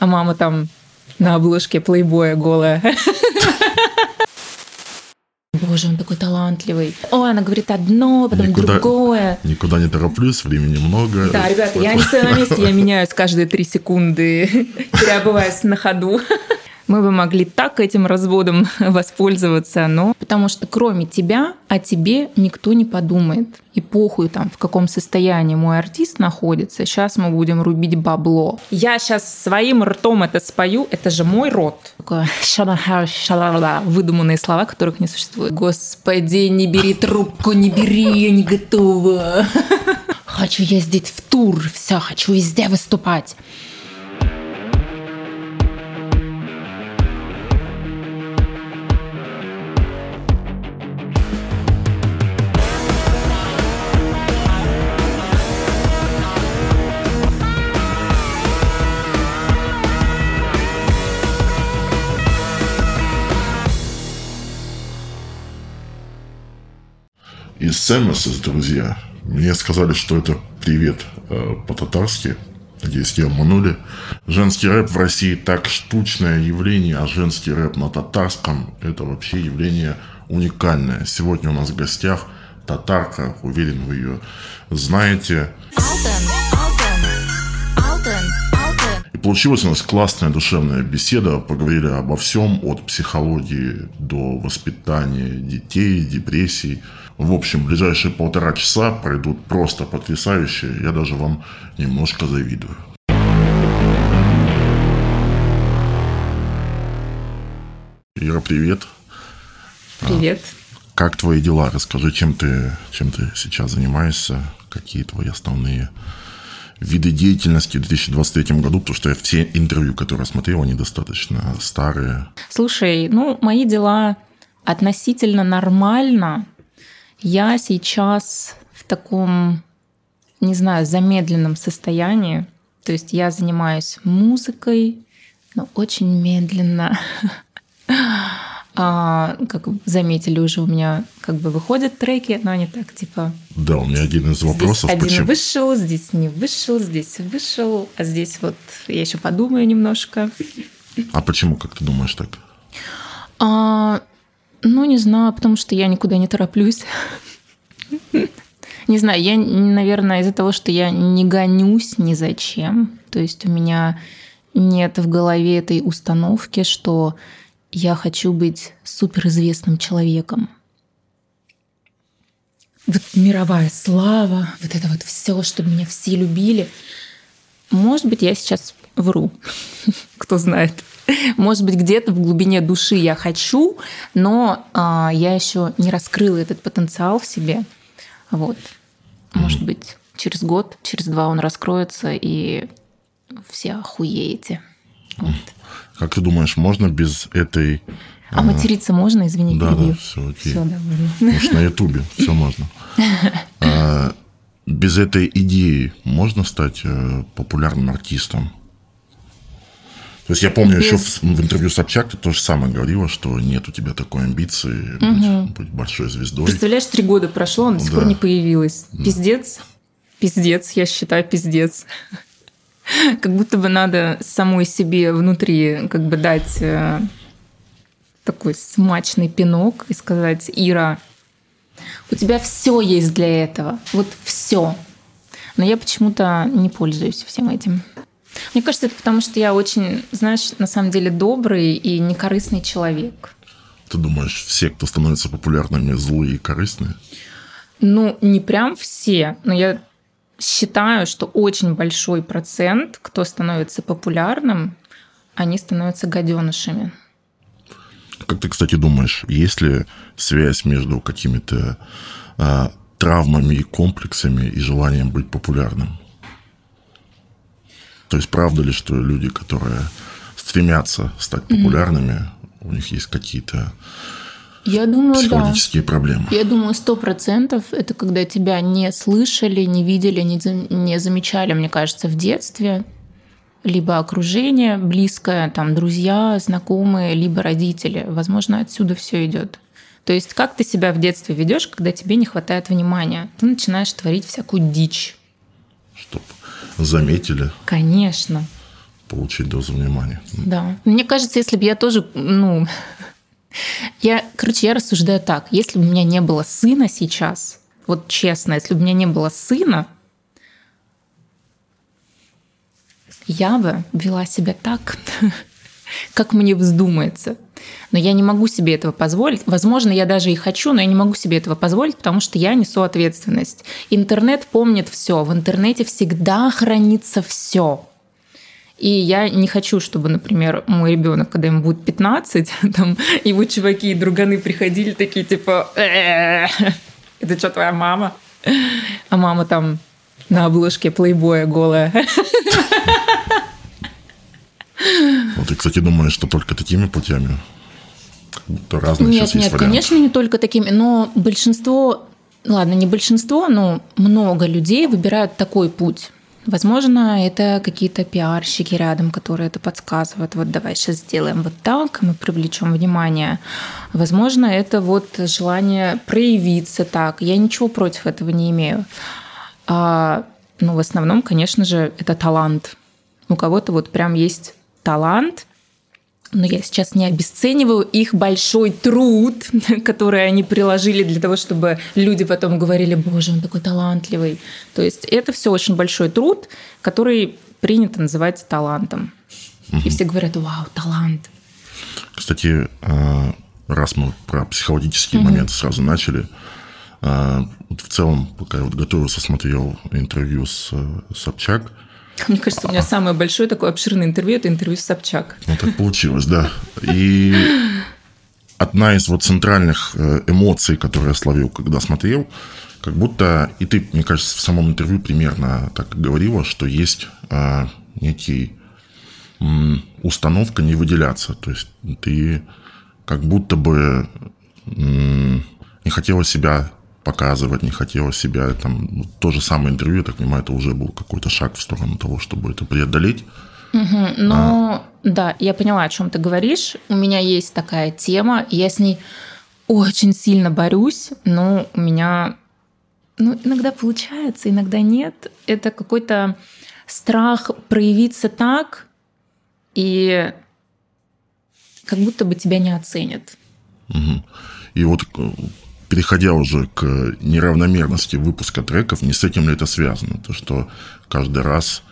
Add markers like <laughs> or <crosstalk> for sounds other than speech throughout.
а мама там на обложке плейбоя голая. Боже, он такой талантливый. Ой, она говорит одно, потом Никуда- другое. Никуда не тороплюсь, времени много. Да, ребята, я не стою на месте, я <laughs> меняюсь каждые три секунды, переобуваясь на ходу. Мы бы могли так этим разводом <laughs> воспользоваться, но потому что кроме тебя о тебе никто не подумает. И похуй там, в каком состоянии мой артист находится. Сейчас мы будем рубить бабло. Я сейчас своим ртом это спою, это же мой рот. Такое выдуманные слова, которых не существует. Господи, не бери трубку, не бери, я не готова. <laughs> Хочу ездить в тур, все, хочу везде выступать. Из Сэммесис, друзья, мне сказали, что это привет э, по-татарски. Надеюсь, не обманули. Женский рэп в России так штучное явление, а женский рэп на татарском – это вообще явление уникальное. Сегодня у нас в гостях татарка, уверен, вы ее знаете. И получилась у нас классная душевная беседа. Поговорили обо всем, от психологии до воспитания детей, депрессий. В общем, ближайшие полтора часа пройдут просто потрясающе. Я даже вам немножко завидую. Ира, привет. Привет. Как твои дела? Расскажи, чем ты, чем ты сейчас занимаешься? Какие твои основные виды деятельности в 2023 году? Потому что я все интервью, которые смотрел, они достаточно старые. Слушай, ну, мои дела относительно нормально. Я сейчас в таком, не знаю, замедленном состоянии. То есть я занимаюсь музыкой, но очень медленно. <laughs> А, как заметили уже, у меня как бы выходят треки, но они так типа Да, у меня один из здесь вопросов, один почему... вышел, здесь не вышел, здесь вышел, а здесь вот я еще подумаю немножко. А почему, как ты думаешь так? А, ну, не знаю, потому что я никуда не тороплюсь. Не знаю, я, наверное, из-за того, что я не гонюсь ни зачем. То есть у меня нет в голове этой установки, что я хочу быть суперизвестным человеком. Вот мировая слава, вот это вот все, чтобы меня все любили. Может быть, я сейчас вру, <laughs> кто знает. Может быть, где-то в глубине души я хочу, но а, я еще не раскрыла этот потенциал в себе. Вот. Может быть, через год, через два он раскроется, и все охуеете. Вот. Как ты думаешь, можно без этой... А материться можно, извини, Да, перебью. да, все окей. Все. Может, на Ютубе все можно. <laughs> А, без этой идеи можно стать э, популярным артистом? То есть я помню Без- еще в, в интервью Собчак ты то же самое говорила, что нет у тебя такой амбиции быть, быть большой звездой. Представляешь, три года прошло, она до сих пор Да. не появилась. Пиздец. Пиздец, я считаю, пиздец. <laughs> Как будто бы надо самой себе внутри как бы дать э, такой смачный пинок и сказать, Ира, у тебя все есть для этого. Вот все. Но я почему-то не пользуюсь всем этим. Мне кажется, это потому, что я очень, знаешь, на самом деле добрый и некорыстный человек. Ты думаешь, все, кто становится популярными, злые и корыстные? Ну, не прям все, но я считаю, что очень большой процент, кто становится популярным, они становятся гаденышами. Как ты, кстати, думаешь, есть ли связь между какими-то а, травмами и комплексами и желанием быть популярным? То есть правда ли, что люди, которые стремятся стать популярными, у них есть какие-то Я думаю, да. психологические проблемы? Я думаю, сто процентов это когда тебя не слышали, не видели, не, не замечали, мне кажется, в детстве. Либо окружение близкое, там друзья, знакомые, либо родители. Возможно, отсюда все идет. То есть, как ты себя в детстве ведешь, когда тебе не хватает внимания? Ты начинаешь творить всякую дичь. Чтоб заметили. Конечно. получить дозу внимания. Да. Мне кажется, если бы я тоже, ну, я, короче, я рассуждаю так. Если бы у меня не было сына сейчас, вот честно, если бы у меня не было сына, я бы вела себя так, <laughs> как мне вздумается. Но я не могу себе этого позволить. Возможно, я даже и хочу, но я не могу себе этого позволить, потому что я несу ответственность. Интернет помнит все. В интернете всегда хранится все. И я не хочу, чтобы, например, мой ребенок, когда ему будет 15, <laughs> там его чуваки и друганы приходили такие, типа, это что, твоя мама? А мама там на обложке плейбоя голая. Вот и, кстати, думаешь, что только такими путями? Будто разные нет, сейчас есть нет, варианты. конечно, не только такими, но большинство, ладно, не большинство, но много людей выбирают такой путь. Возможно, это какие-то пиарщики рядом, которые это подсказывают. Вот давай сейчас сделаем вот так, мы привлечем внимание. Возможно, это вот желание проявиться так. Я ничего против этого не имею. А, ну, в основном, конечно же, это талант. У кого-то вот прям есть талант, но я сейчас не обесцениваю их большой труд, <laughs> который они приложили для того, чтобы люди потом говорили, боже, он такой талантливый. То есть это все очень большой труд, который принято называть талантом. Угу. И все говорят, вау, талант. Кстати, а, раз мы про психологические угу. моменты сразу начали, а, в целом, пока я вот готовился, смотрел интервью с Собчак, <laughs> мне кажется, у меня самое большое такое обширное интервью – это интервью с Собчак. Ну, так получилось, да. И одна из вот центральных э, эмоций, которые я словил, когда смотрел, как будто, и ты, мне кажется, в самом интервью примерно так говорила, что есть а, некий м, установка не выделяться. То есть ты как будто бы м, не хотела себя показывать, не хотела себя. Там, ну, то же самое интервью, я так понимаю, это уже был какой-то шаг в сторону того, чтобы это преодолеть. Угу, ну, а... да, я поняла, о чем ты говоришь. У меня есть такая тема, я с ней очень сильно борюсь, но у меня ну, иногда получается, иногда нет. Это какой-то страх проявиться так, и как будто бы тебя не оценят. Угу. И вот э, переходя уже к неравномерности выпуска треков, не с этим ли это связано? То, что каждый раз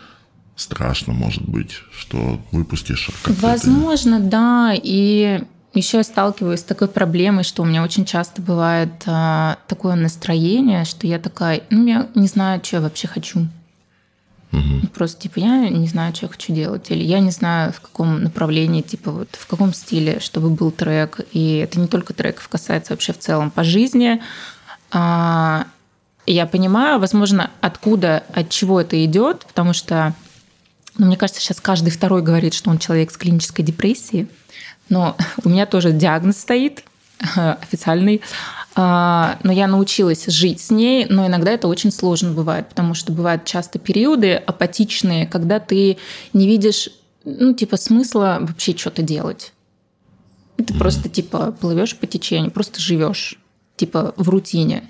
страшно, может быть, что выпустишь. А Возможно, да. И еще я сталкиваюсь с такой проблемой, что у меня очень часто бывает а, такое настроение, что я такая, ну, я не знаю, что я вообще хочу. Угу. Просто типа я не знаю, что я хочу делать, или я не знаю, в каком направлении, типа вот в каком стиле, чтобы был трек. И это не только треков касается вообще в целом по жизни. А, я понимаю, возможно, откуда, от чего это идет, потому что, ну, мне кажется, сейчас каждый второй говорит, что он человек с клинической депрессией, но <laughs> у меня тоже диагноз стоит <laughs> официальный. А, но я научилась жить с ней, но иногда это очень сложно бывает, потому что бывают часто периоды апатичные, когда ты не видишь, ну, типа, смысла вообще что-то делать. Ты просто, типа, плывешь по течению, просто живешь, типа, в рутине.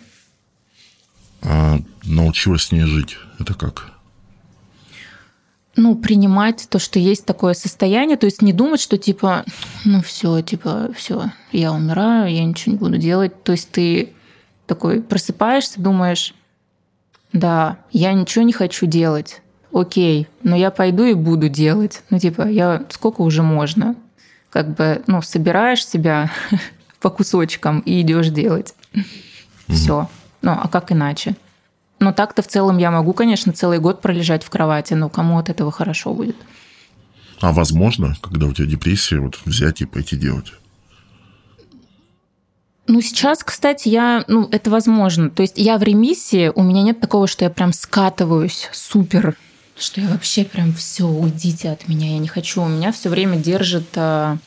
А научилась с ней жить. Это как? Ну, принимать то, что есть такое состояние, то есть не думать, что типа, ну все, типа, все, я умираю, я ничего не буду делать. То есть ты такой просыпаешься, думаешь, да, я ничего не хочу делать, окей, но я пойду и буду делать. Ну, типа, я сколько уже можно? Как бы, ну, собираешь себя <laughs> по кусочкам и идешь делать. Все. Ну, а как иначе? Но так-то в целом я могу, конечно, целый год пролежать в кровати, но кому от этого хорошо будет. А возможно, когда у тебя депрессия, вот взять и пойти делать? Ну, сейчас, кстати, я, ну, это возможно. То есть я в ремиссии, у меня нет такого, что я прям скатываюсь супер, что я вообще прям все, уйдите от меня, я не хочу. У меня все время держит а,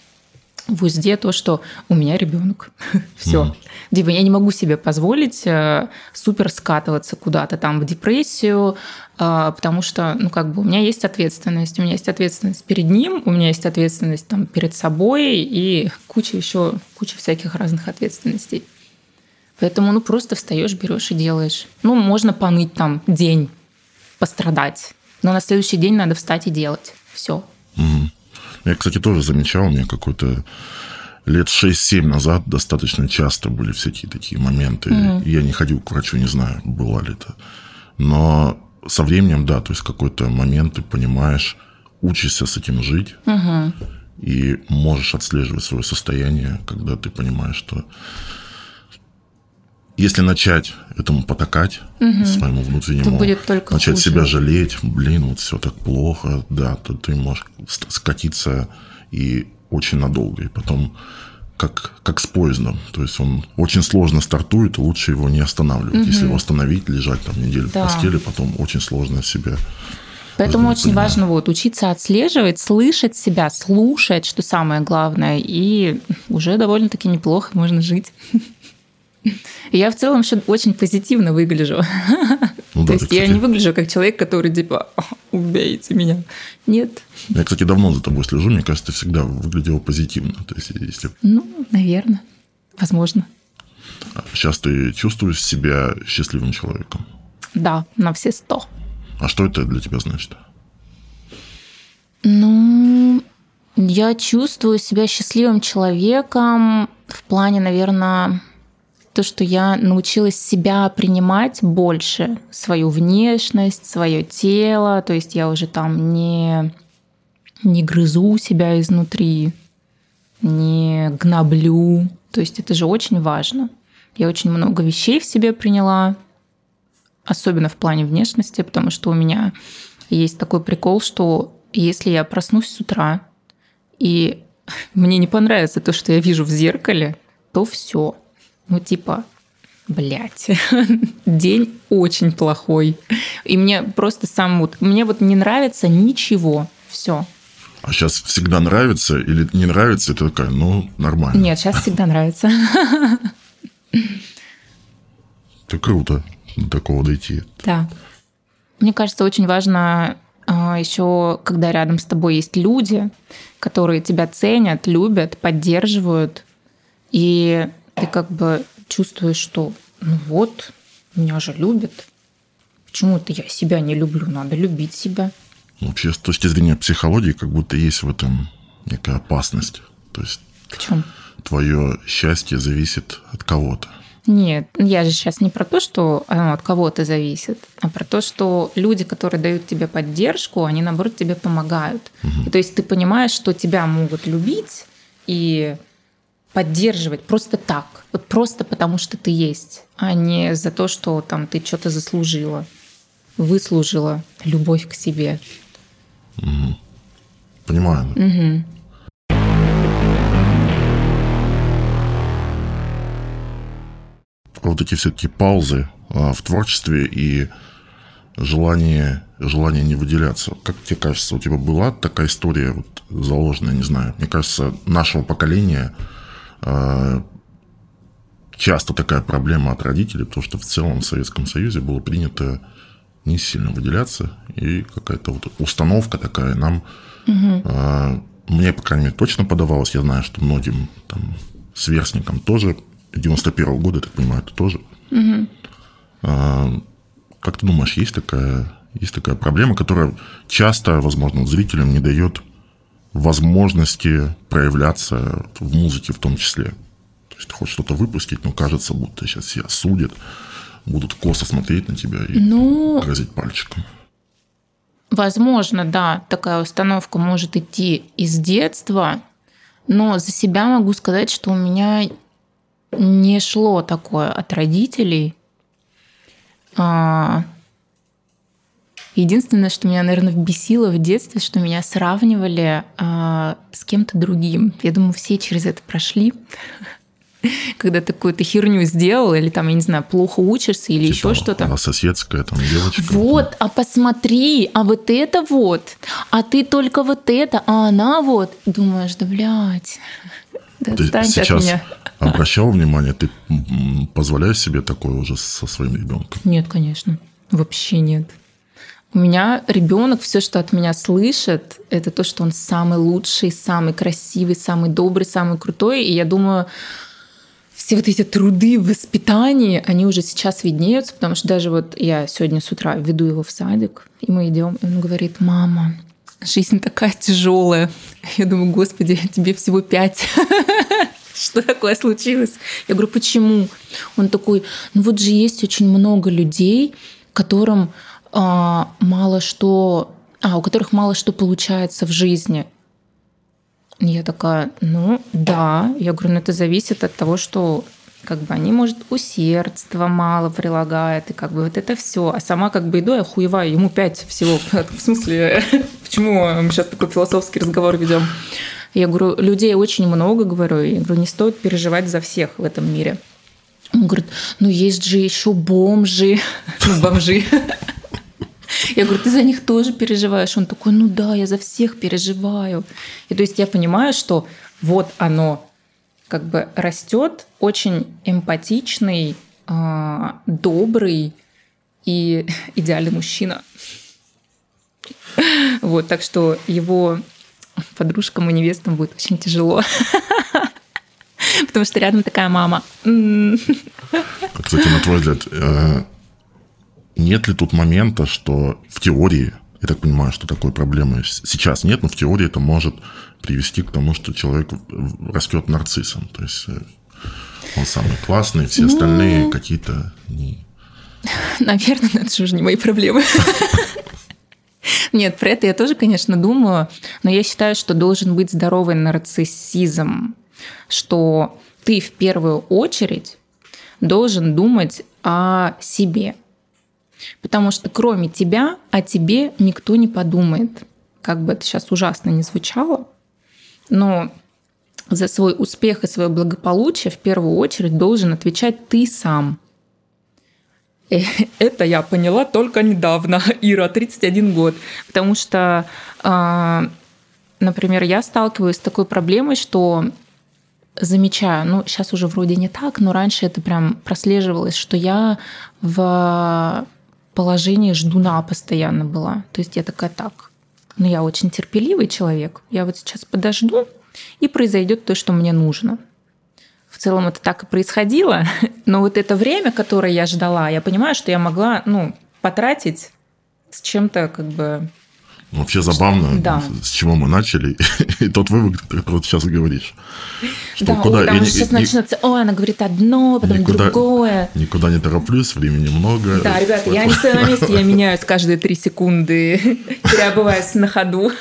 в узде то, что у меня ребенок. <laughs> Все. Mm. Типа я не могу себе позволить э, супер скатываться куда-то там в депрессию, э, потому что, ну, как бы у меня есть ответственность. У меня есть ответственность перед ним, у меня есть ответственность там перед собой и куча еще, куча всяких разных ответственностей. Поэтому, ну, просто встаешь, берешь и делаешь. Ну, можно поныть там день, пострадать, но на следующий день надо встать и делать. Все. Я, кстати, тоже замечал, у меня какой-то лет 6-7 назад достаточно часто были всякие такие моменты. Угу. Я не ходил к врачу, не знаю, было ли это. Но со временем, да, то есть какой-то момент ты понимаешь, учишься с этим жить. Угу. И можешь отслеживать свое состояние, когда ты понимаешь, что если начать этому потакать, угу. своему внутреннему, будет только начать хуже. себя жалеть, блин, вот все так плохо, да, то ты можешь скатиться и очень надолго. И потом как, как с поездом. То есть он очень сложно стартует, лучше его не останавливать. Угу. Если его остановить, лежать там неделю да. в постели, потом очень сложно себя Поэтому очень понимаю. важно вот учиться отслеживать, слышать себя, слушать, что самое главное, и уже довольно-таки неплохо можно жить. <laughs> Я в целом еще очень позитивно выгляжу. <laughs> Ну, да, То есть кстати... я не выгляжу как человек, который типа убейте меня. Нет. Я, кстати, давно за тобой слежу. Мне кажется, ты всегда выглядела позитивно. То есть, если... Ну, наверное. Возможно. Сейчас ты чувствуешь себя счастливым человеком? Да, на все сто. А что это для тебя значит? Ну, я чувствую себя счастливым человеком в плане, наверное, то, что я научилась себя принимать больше, свою внешность, свое тело, то есть я уже там не, не грызу себя изнутри, не гноблю, то есть это же очень важно. Я очень много вещей в себе приняла, особенно в плане внешности, потому что у меня есть такой прикол, что если я проснусь с утра и <laughs> мне не понравится то, что я вижу в зеркале, то все ну, типа, блядь, <laughs> день очень плохой. И мне просто сам вот, мне вот не нравится ничего, все. А сейчас всегда нравится или не нравится, это такая, ну, нормально. Нет, сейчас всегда нравится. <laughs> Это круто до такого дойти. Да. Мне кажется, очень важно а, еще, когда рядом с тобой есть люди, которые тебя ценят, любят, поддерживают. И ты как бы чувствуешь, что ну вот, меня же любят. Почему это я себя не люблю? Надо любить себя. Вообще, с точки зрения психологии, как будто есть в этом некая опасность. То есть в чем? твое счастье зависит от кого-то. Нет, я же сейчас не про то, что оно от кого-то зависит, а про то, что люди, которые дают тебе поддержку, они наоборот тебе помогают. Угу. И то есть ты понимаешь, что тебя могут любить и поддерживать просто так, вот просто потому что ты есть, а не за то, что там ты что-то заслужила, выслужила любовь к себе. Угу. Понимаю. Угу. Вот эти все-таки паузы а, в творчестве и желание, желание не выделяться. Как тебе кажется, у тебя была такая история вот, заложенная, не знаю, мне кажется, нашего поколения – часто такая проблема от родителей, потому что в целом в Советском Союзе было принято не сильно выделяться, и какая-то вот установка такая нам, угу. мне, по крайней мере, точно подавалось, я знаю, что многим там сверстникам тоже, 91 -го года, я так понимаю, это тоже. Угу. как ты думаешь, есть такая, есть такая проблема, которая часто, возможно, зрителям не дает возможности проявляться в музыке в том числе. То есть ты хочешь что-то выпустить, но кажется, будто сейчас себя судят, будут косо смотреть на тебя и ну, грозить пальчиком. Возможно, да, такая установка может идти из детства, но за себя могу сказать, что у меня не шло такое от родителей. Единственное, что меня, наверное, бесило в детстве, что меня сравнивали э, с кем-то другим. Я думаю, все через это прошли. <laughs> Когда ты какую-то херню сделал, или там, я не знаю, плохо учишься, или типа, еще что-то. А соседская там девочка. Вот, а посмотри, а вот это вот, а ты только вот это, а она вот. Думаешь, да блядь, да ты сейчас от меня. обращал <laughs> внимание, ты позволяешь себе такое уже со своим ребенком? Нет, конечно, вообще нет. У меня ребенок все, что от меня слышит, это то, что он самый лучший, самый красивый, самый добрый, самый крутой. И я думаю, все вот эти труды в воспитании, они уже сейчас виднеются, потому что даже вот я сегодня с утра веду его в садик, и мы идем, и он говорит, мама, жизнь такая тяжелая. Я думаю, господи, тебе всего пять. <laughs> Что такое случилось? Я говорю, почему? Он такой, ну вот же есть очень много людей, которым а, мало что, а, у которых мало что получается в жизни. Я такая, ну да. Я говорю, ну это зависит от того, что как бы они, может, усердства мало прилагают, и как бы вот это все. А сама как бы иду, я хуеваю, ему пять всего. <laughs> В смысле, <laughs> почему мы сейчас такой философский разговор ведем? Я говорю, людей очень много, говорю, я говорю, не стоит переживать за всех в этом мире. Он говорит, ну есть же еще бомжи, <laughs> ну бомжи. Я говорю, ты за них тоже переживаешь? Он такой, ну да, я за всех переживаю. И то есть я понимаю, что вот оно, как бы растет очень эмпатичный, а, добрый и <laughs> идеальный мужчина. Вот, так что его подружкам и невестам будет очень тяжело. <laughs> Потому что рядом такая мама. Кстати, на твой взгляд, э, нет ли тут момента, что в теории, я так понимаю, что такой проблемы сейчас нет, но в теории это может привести к тому, что человек растет нарциссом. То есть э, он самый классный, все остальные ну... какие-то не... <laughs> Наверное, это же уже не мои проблемы. <laughs> Нет, про это я тоже, конечно, думаю, но я считаю, что должен быть здоровый нарциссизм, что ты в первую очередь должен думать о себе. Потому что кроме тебя о тебе никто не подумает. Как бы это сейчас ужасно не звучало, но за свой успех и свое благополучие в первую очередь должен отвечать ты сам. Э, <laughs> это я поняла только недавно, <laughs> Ира, 31 год. Потому что, а, например, я сталкиваюсь с такой проблемой, что замечаю, ну, сейчас уже вроде не так, но раньше это прям прослеживалось, что я в положении ждуна постоянно была. То есть я такая, так, ну, я очень терпеливый человек, я вот сейчас подожду, и произойдет то, что мне нужно. В целом это так и происходило, <laughs> но вот это время, которое я ждала, я понимаю, что я могла ну, потратить с чем-то как бы Вообще забавно, да. с чего мы начали, <laughs> и тот вывод, который ты сейчас говоришь. Что да, куда, там я сейчас не, начнется, ой, она говорит одно, потом никуда, другое. Никуда не тороплюсь, времени много. Да, ребята, я не стою на месте, я <laughs> меняюсь каждые три секунды, <laughs> переобуваюсь на ходу.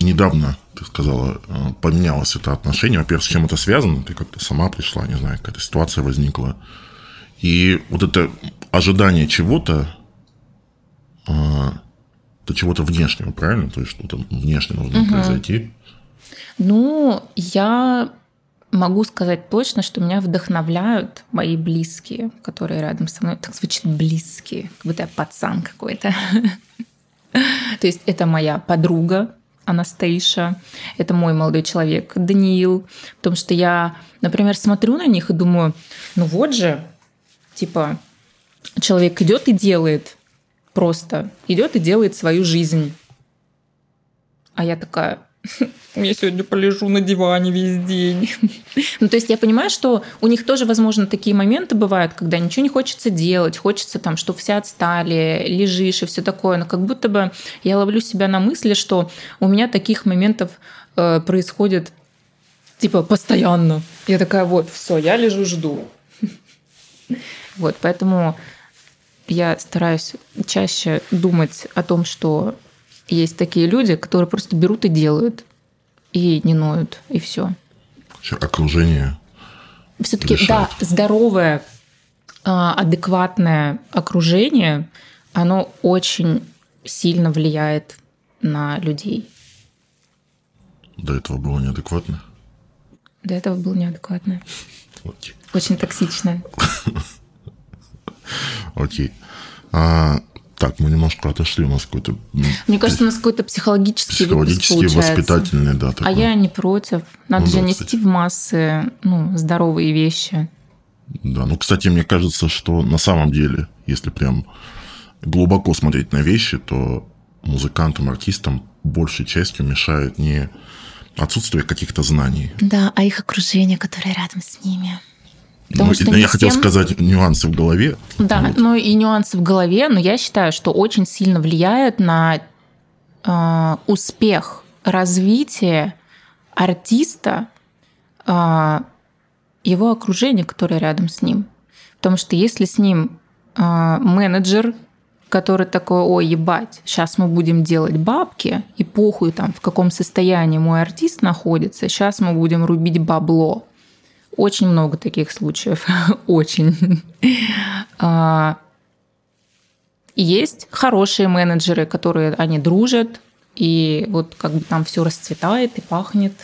Недавно ты сказала, э, поменялось это отношение. Во-первых, с чем это связано? Ты как-то сама пришла, не знаю, какая-то ситуация возникла. И вот это ожидание чего-то, то чего-то внешнего, правильно? То есть что-то внешне должно угу. произойти. Ну, я могу сказать точно, что меня вдохновляют мои близкие, которые рядом со мной. Так звучит близкие, как будто я пацан какой-то. <laughs> То есть это моя подруга, Анастейша, это мой молодой человек, Даниил, потому что я, например, смотрю на них и думаю, ну вот же, типа, человек идет и делает просто, идет и делает свою жизнь. А я такая, <laughs> я сегодня полежу на диване весь день. <laughs> ну, то есть я понимаю, что у них тоже, возможно, такие моменты бывают, когда ничего не хочется делать, хочется там, что все отстали, лежишь и все такое. Но как будто бы я ловлю себя на мысли, что у меня таких моментов э, происходит типа постоянно. Я такая, вот, все, я лежу, жду. <laughs> вот, поэтому я стараюсь чаще думать о том, что есть такие люди, которые просто берут и делают, и не ноют, и все. Окружение. Все-таки, да, здоровое, а, адекватное окружение, оно очень сильно влияет на людей. До этого было неадекватно? До этого было неадекватное. Окей. Очень токсичное. <laughs> Окей. А, так, мы немножко отошли, у нас какой-то... Мне кажется, у нас какой-то психологический Психологический, воспитательный, да. Такой. А я не против. Надо ну, же да, нести кстати. в массы ну, здоровые вещи. Да, ну, кстати, мне кажется, что на самом деле, если прям глубоко смотреть на вещи, то музыкантам, артистам большей частью мешает не отсутствие каких-то знаний. Да, а их окружение, которое рядом с ними. Потому ну, что я хотел всем... сказать нюансы в голове. Да, вот. ну и нюансы в голове, но я считаю, что очень сильно влияет на э, успех, развитие артиста, э, его окружение, которое рядом с ним. Потому что если с ним э, менеджер, который такой, ой, ебать, сейчас мы будем делать бабки, и похуй там, в каком состоянии мой артист находится, сейчас мы будем рубить бабло. Очень много таких случаев, <laughs> очень. А, есть хорошие менеджеры, которые они дружат, и вот как бы там все расцветает и пахнет,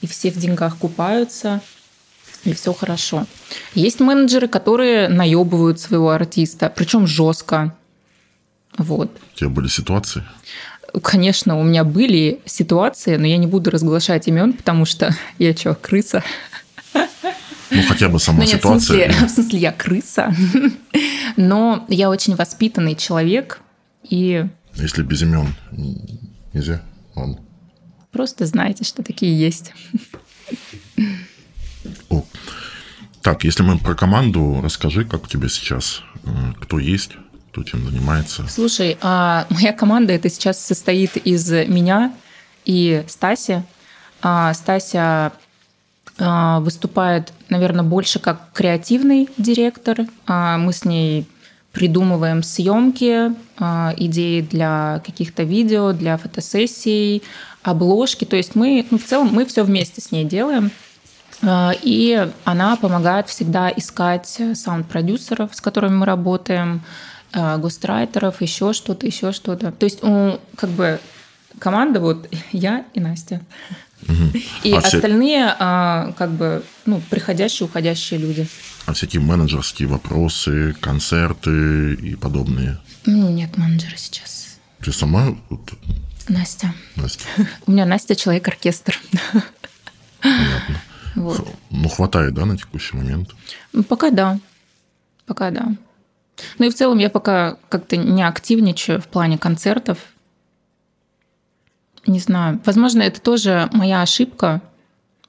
и все в деньгах купаются, и все хорошо. Есть менеджеры, которые наебывают своего артиста, причем жестко. Вот. У тебя были ситуации? Конечно, у меня были ситуации, но я не буду разглашать имен, потому что <laughs> я что, крыса? Ну, хотя бы сама ну, нет, ситуация. В смысле, <laughs> в смысле, я крыса. <laughs> Но я очень воспитанный человек. И... Если без имен нельзя? Ладно. Просто знаете, что такие есть. О. Так, если мы про команду, расскажи, как у тебя сейчас, э, кто есть, кто чем занимается. Слушай, а моя команда это сейчас состоит из меня и Стаси. А Стася выступает, наверное, больше как креативный директор. А, мы с ней придумываем съемки, а, идеи для каких-то видео, для фотосессий, обложки. То есть мы, ну, в целом, мы все вместе с ней делаем. И она помогает всегда искать саунд-продюсеров, с которыми мы работаем, гострайтеров, еще что-то, еще что-то. То есть, как бы команда вот <laughs> я и Настя. И а остальные, все... а, как бы, ну, приходящие, уходящие люди. А всякие менеджерские вопросы, концерты и подобные? Ну, нет менеджера сейчас. Ты сама? Настя. Настя. <laughs> У меня Настя человек-оркестр. Понятно. Вот. Ну, хватает, да, на текущий момент? Пока да. Пока да. Ну и в целом я пока как-то не активничаю в плане концертов. Не знаю. Возможно, это тоже моя ошибка,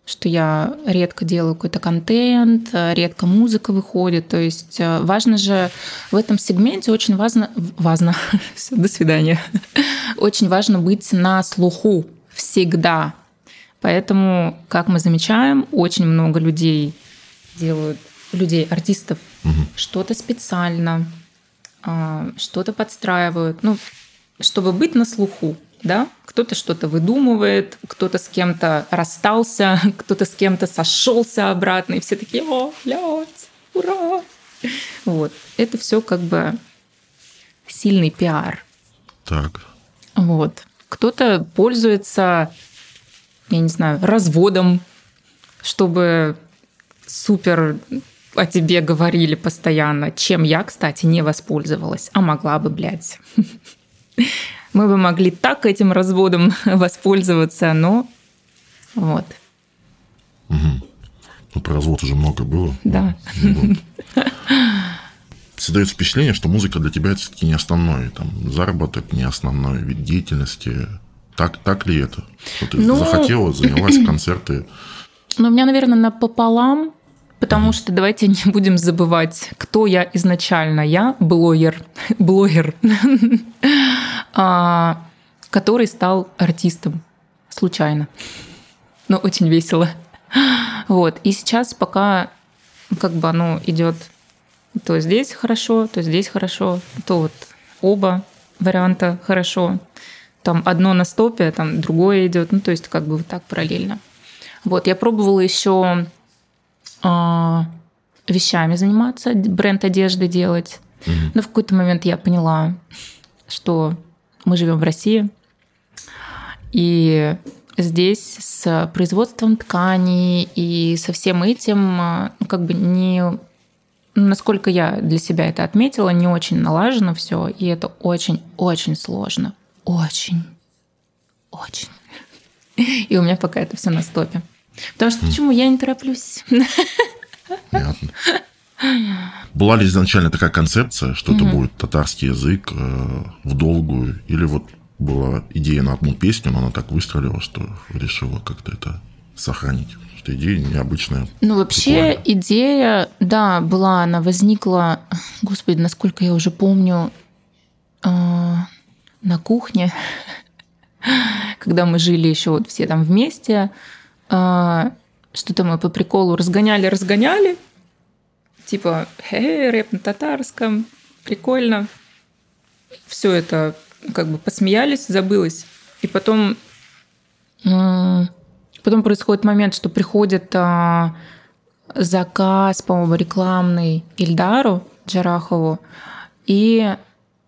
что я редко делаю какой-то контент, редко музыка выходит. То есть э, важно же в этом сегменте очень важно... Важно. <laughs> Все, до свидания. Очень важно быть на слуху всегда. Поэтому, как мы замечаем, очень много людей делают, людей, артистов, угу. что-то специально, а, что-то подстраивают, ну, чтобы быть на слуху да, кто-то что-то выдумывает, кто-то с кем-то расстался, <laughs> кто-то с кем-то сошелся обратно, и все такие, о, блядь, ура! Вот. Это все как бы сильный пиар. Так. Вот. Кто-то пользуется, я не знаю, разводом, чтобы супер о тебе говорили постоянно, чем я, кстати, не воспользовалась, а могла бы, блядь <laughs> мы бы могли так этим разводом <laughs> воспользоваться, но вот. Угу. Ну, про развод уже много было. Да. Вот. Создается впечатление, что музыка для тебя это все-таки не основной, там, заработок не основной вид деятельности. Так, так ли это? Что ты ну, захотела, <clears throat> занялась концерты? Ну, у меня, наверное, напополам, потому что давайте не будем забывать, кто я изначально. Я блогер, <laughs> блогер. А, который стал артистом случайно. Но очень весело. Вот. И сейчас пока как бы оно идет то здесь хорошо, то здесь хорошо, то вот оба варианта хорошо. Там одно на стопе, там другое идет. Ну, то есть как бы вот так параллельно. Вот, я пробовала еще а, вещами заниматься, бренд одежды делать. Но в какой-то момент я поняла, что мы живем в России, и здесь с производством тканей и со всем этим ну, как бы не насколько я для себя это отметила, не очень налажено все, и это очень-очень сложно. Очень. Очень. И у меня пока это все на стопе. Потому что почему я не тороплюсь? Понятно. Была ли изначально такая концепция, что это будет татарский язык э, в долгую, или вот была идея на одну песню, но она так выстрелила, что решила как-то это сохранить? Что идея необычная. Ну, вообще прикольная. идея, да, была, она возникла, господи, насколько я уже помню, э, на кухне. <laughs> когда мы жили еще вот все там вместе. А, что-то мы по приколу разгоняли, разгоняли. Типа, хе, рэп на татарском, прикольно. Все это как бы посмеялись, забылось. И потом, потом происходит момент, что приходит а, заказ, по-моему, рекламный Ильдару Джарахову, и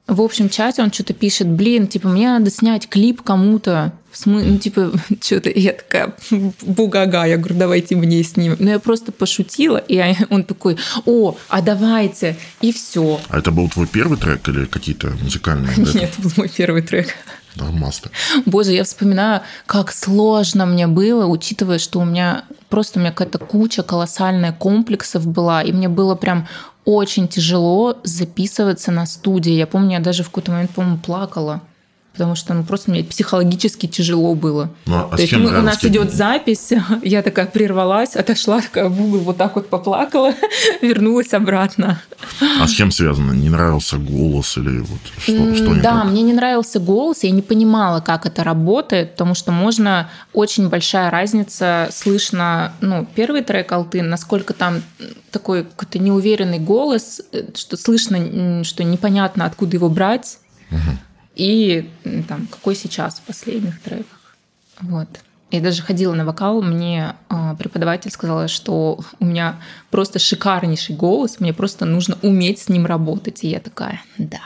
в общем чате он что-то пишет, блин, типа, мне надо снять клип кому-то. Ну, типа, <laughs> что-то, я такая, бугага, я говорю, давайте мне снимем. Но я просто пошутила, и <laughs> он такой, о, а давайте, и все. А это был твой первый трек или какие-то музыкальные? <laughs> Нет, это был мой первый трек. Да, мастер. Боже, я вспоминаю, как сложно мне было, учитывая, что у меня просто у меня какая-то куча колоссальная комплексов была, и мне было прям очень тяжело записываться на студии. Я помню, я даже в какой-то момент, по-моему, плакала потому что ну, просто мне психологически тяжело было. Ну, а То есть мы, у нас идет запись, <laughs> я такая прервалась, отошла такая в угол, вот так вот поплакала, <laughs> вернулась обратно. А с чем связано? Не нравился голос или вот что, что не Да, так? мне не нравился голос, я не понимала, как это работает, потому что можно очень большая разница, слышно, ну, первый трек Алтын, насколько там такой какой-то неуверенный голос, э, что слышно, что непонятно, откуда его брать. Угу и там, какой сейчас в последних треках. Вот. Я даже ходила на вокал, мне э, преподаватель сказала, что у меня просто шикарнейший голос, мне просто нужно уметь с ним работать. И я такая, да.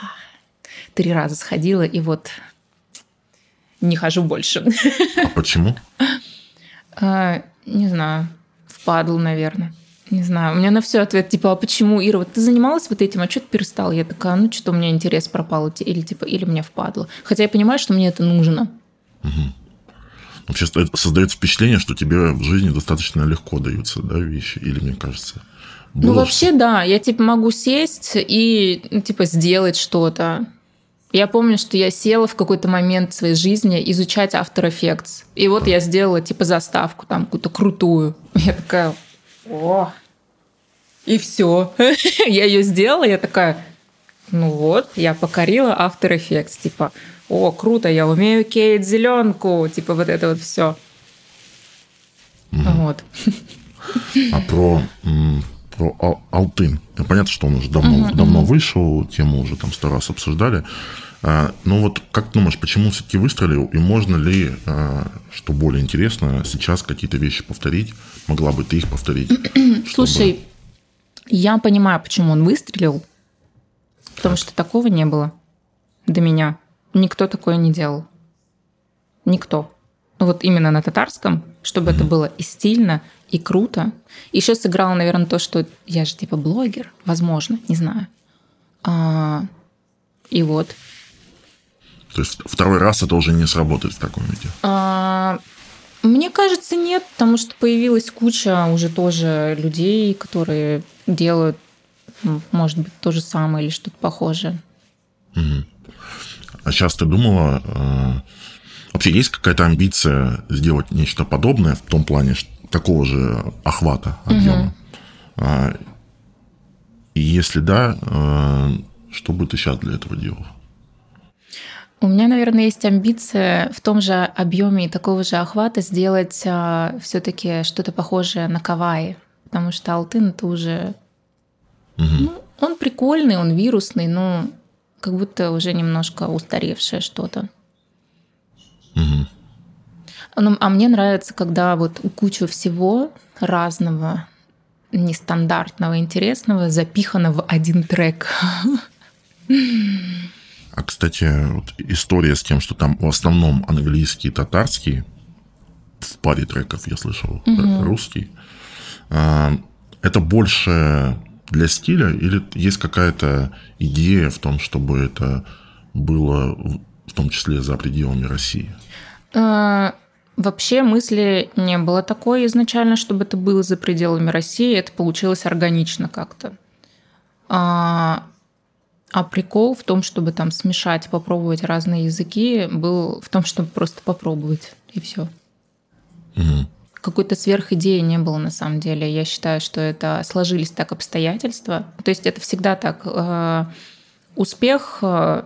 Три раза сходила, и вот не хожу больше. А почему? <laughs> А, не знаю, впадлу, наверное. Не знаю, у меня на все ответ, типа, а почему, Ира, вот ты занималась вот этим, а что ты перестала? Я такая, ну что-то у меня интерес пропал, или типа, или мне впадло. Хотя я понимаю, что мне это нужно. Угу. Вообще создается впечатление, что тебе в жизни достаточно легко даются да, вещи, или мне кажется. Было ну, вообще, да. Я, типа, могу сесть и, ну, типа, сделать что-то. Я помню, что я села в какой-то момент своей жизни изучать After Effects. И вот я сделала, типа, заставку там какую-то крутую. <laughs> Я такая, о, и все. <laughs> я ее сделала, я такая, ну вот, я покорила After Effects, типа, о, круто, я умею кейт зеленку, типа вот это вот все. Mm. Вот. А про, про Алтын. Ну, понятно, что он уже давно, uh-huh, давно вышел, тему уже там сто раз обсуждали. А, но вот как думаешь, почему все-таки выстрелил? И можно ли, а, что более интересно, сейчас какие-то вещи повторить? Могла бы ты их повторить? <clears throat> Слушай, я понимаю, почему он выстрелил, потому что такого не было до меня. Никто такое не делал. Никто. Вот именно на татарском, чтобы это было и стильно, и круто. Еще сыграло, наверное, то, что я же типа блогер, возможно, не знаю. А, и вот. То есть второй раз это уже не сработает в таком виде? А, мне кажется, нет, потому что появилась куча уже тоже людей, которые делают, может быть, то же самое или что-то похожее. Угу. А сейчас ты думала, э, вообще есть какая-то амбиция сделать нечто подобное в том плане такого же охвата, объема? Угу. И если да, э, что бы ты сейчас для этого делал? У меня, наверное, есть амбиция в том же объеме и такого же охвата сделать а, все-таки что-то похожее на Кавай, потому что Алтын это уже, угу. ну, он прикольный, он вирусный, но как будто уже немножко устаревшее что-то. Угу. Ну, а мне нравится, когда вот кучу всего разного, нестандартного, интересного запихано в один трек. <laughs> А, кстати, вот история с тем, что там в основном английский и татарский, в паре треков я слышал угу. русский, а, это больше для стиля или есть какая-то идея в том, чтобы это было в том числе за пределами России? А, вообще мысли не было такой изначально, чтобы это было за пределами России. Это получилось органично как-то. А прикол в том, чтобы там смешать, попробовать разные языки, был в том, чтобы просто попробовать, и все. Угу. Какой-то сверхидеи не было на самом деле. Я считаю, что это сложились так обстоятельства. То есть это всегда так. Э, успех э,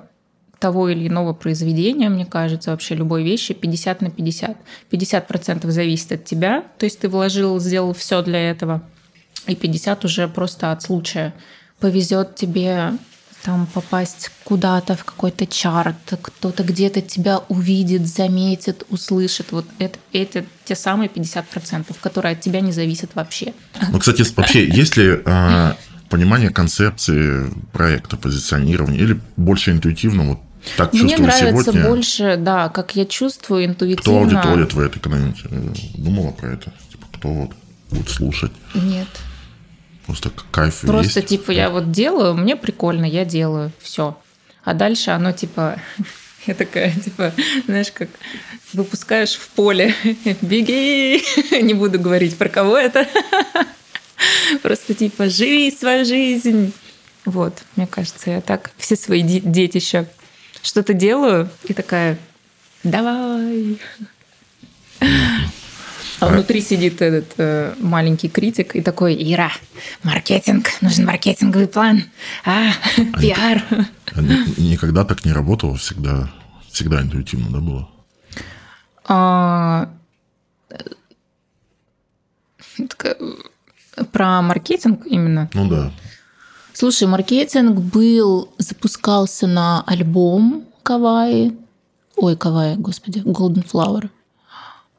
того или иного произведения, мне кажется, вообще любой вещи 50 на 50. 50% зависит от тебя, то есть ты вложил, сделал все для этого, и 50 уже просто от случая. Повезет тебе там попасть куда-то в какой-то чарт, кто-то где-то тебя увидит, заметит, услышит. Вот это, это те самые 50%, которые от тебя не зависят вообще. Ну, кстати, вообще, есть ли э, понимание концепции проекта, позиционирования, или больше интуитивно, вот так Мне нравится сегодня? больше, да, как я чувствую интуитивно. Кто аудитория твоя экономите? Думала про это? Типа, кто вот будет слушать? Нет. Просто кайф Просто есть. типа я вот делаю, мне прикольно, я делаю, все. А дальше оно типа <laughs> я такая, типа, знаешь, как выпускаешь в поле, <laughs> беги, <laughs> не буду говорить про кого это, просто типа живи свою жизнь. Вот, мне кажется, я так все свои детища что-то делаю и такая, давай. А внутри сидит этот э, маленький критик и такой, Ира, маркетинг, нужен маркетинговый план, а, пиар. А никогда так не работало, всегда, всегда интуитивно, да, было? А, про маркетинг именно? Ну да. Слушай, маркетинг был, запускался на альбом Кавай. Ой, Кавай, господи, Golden Flower.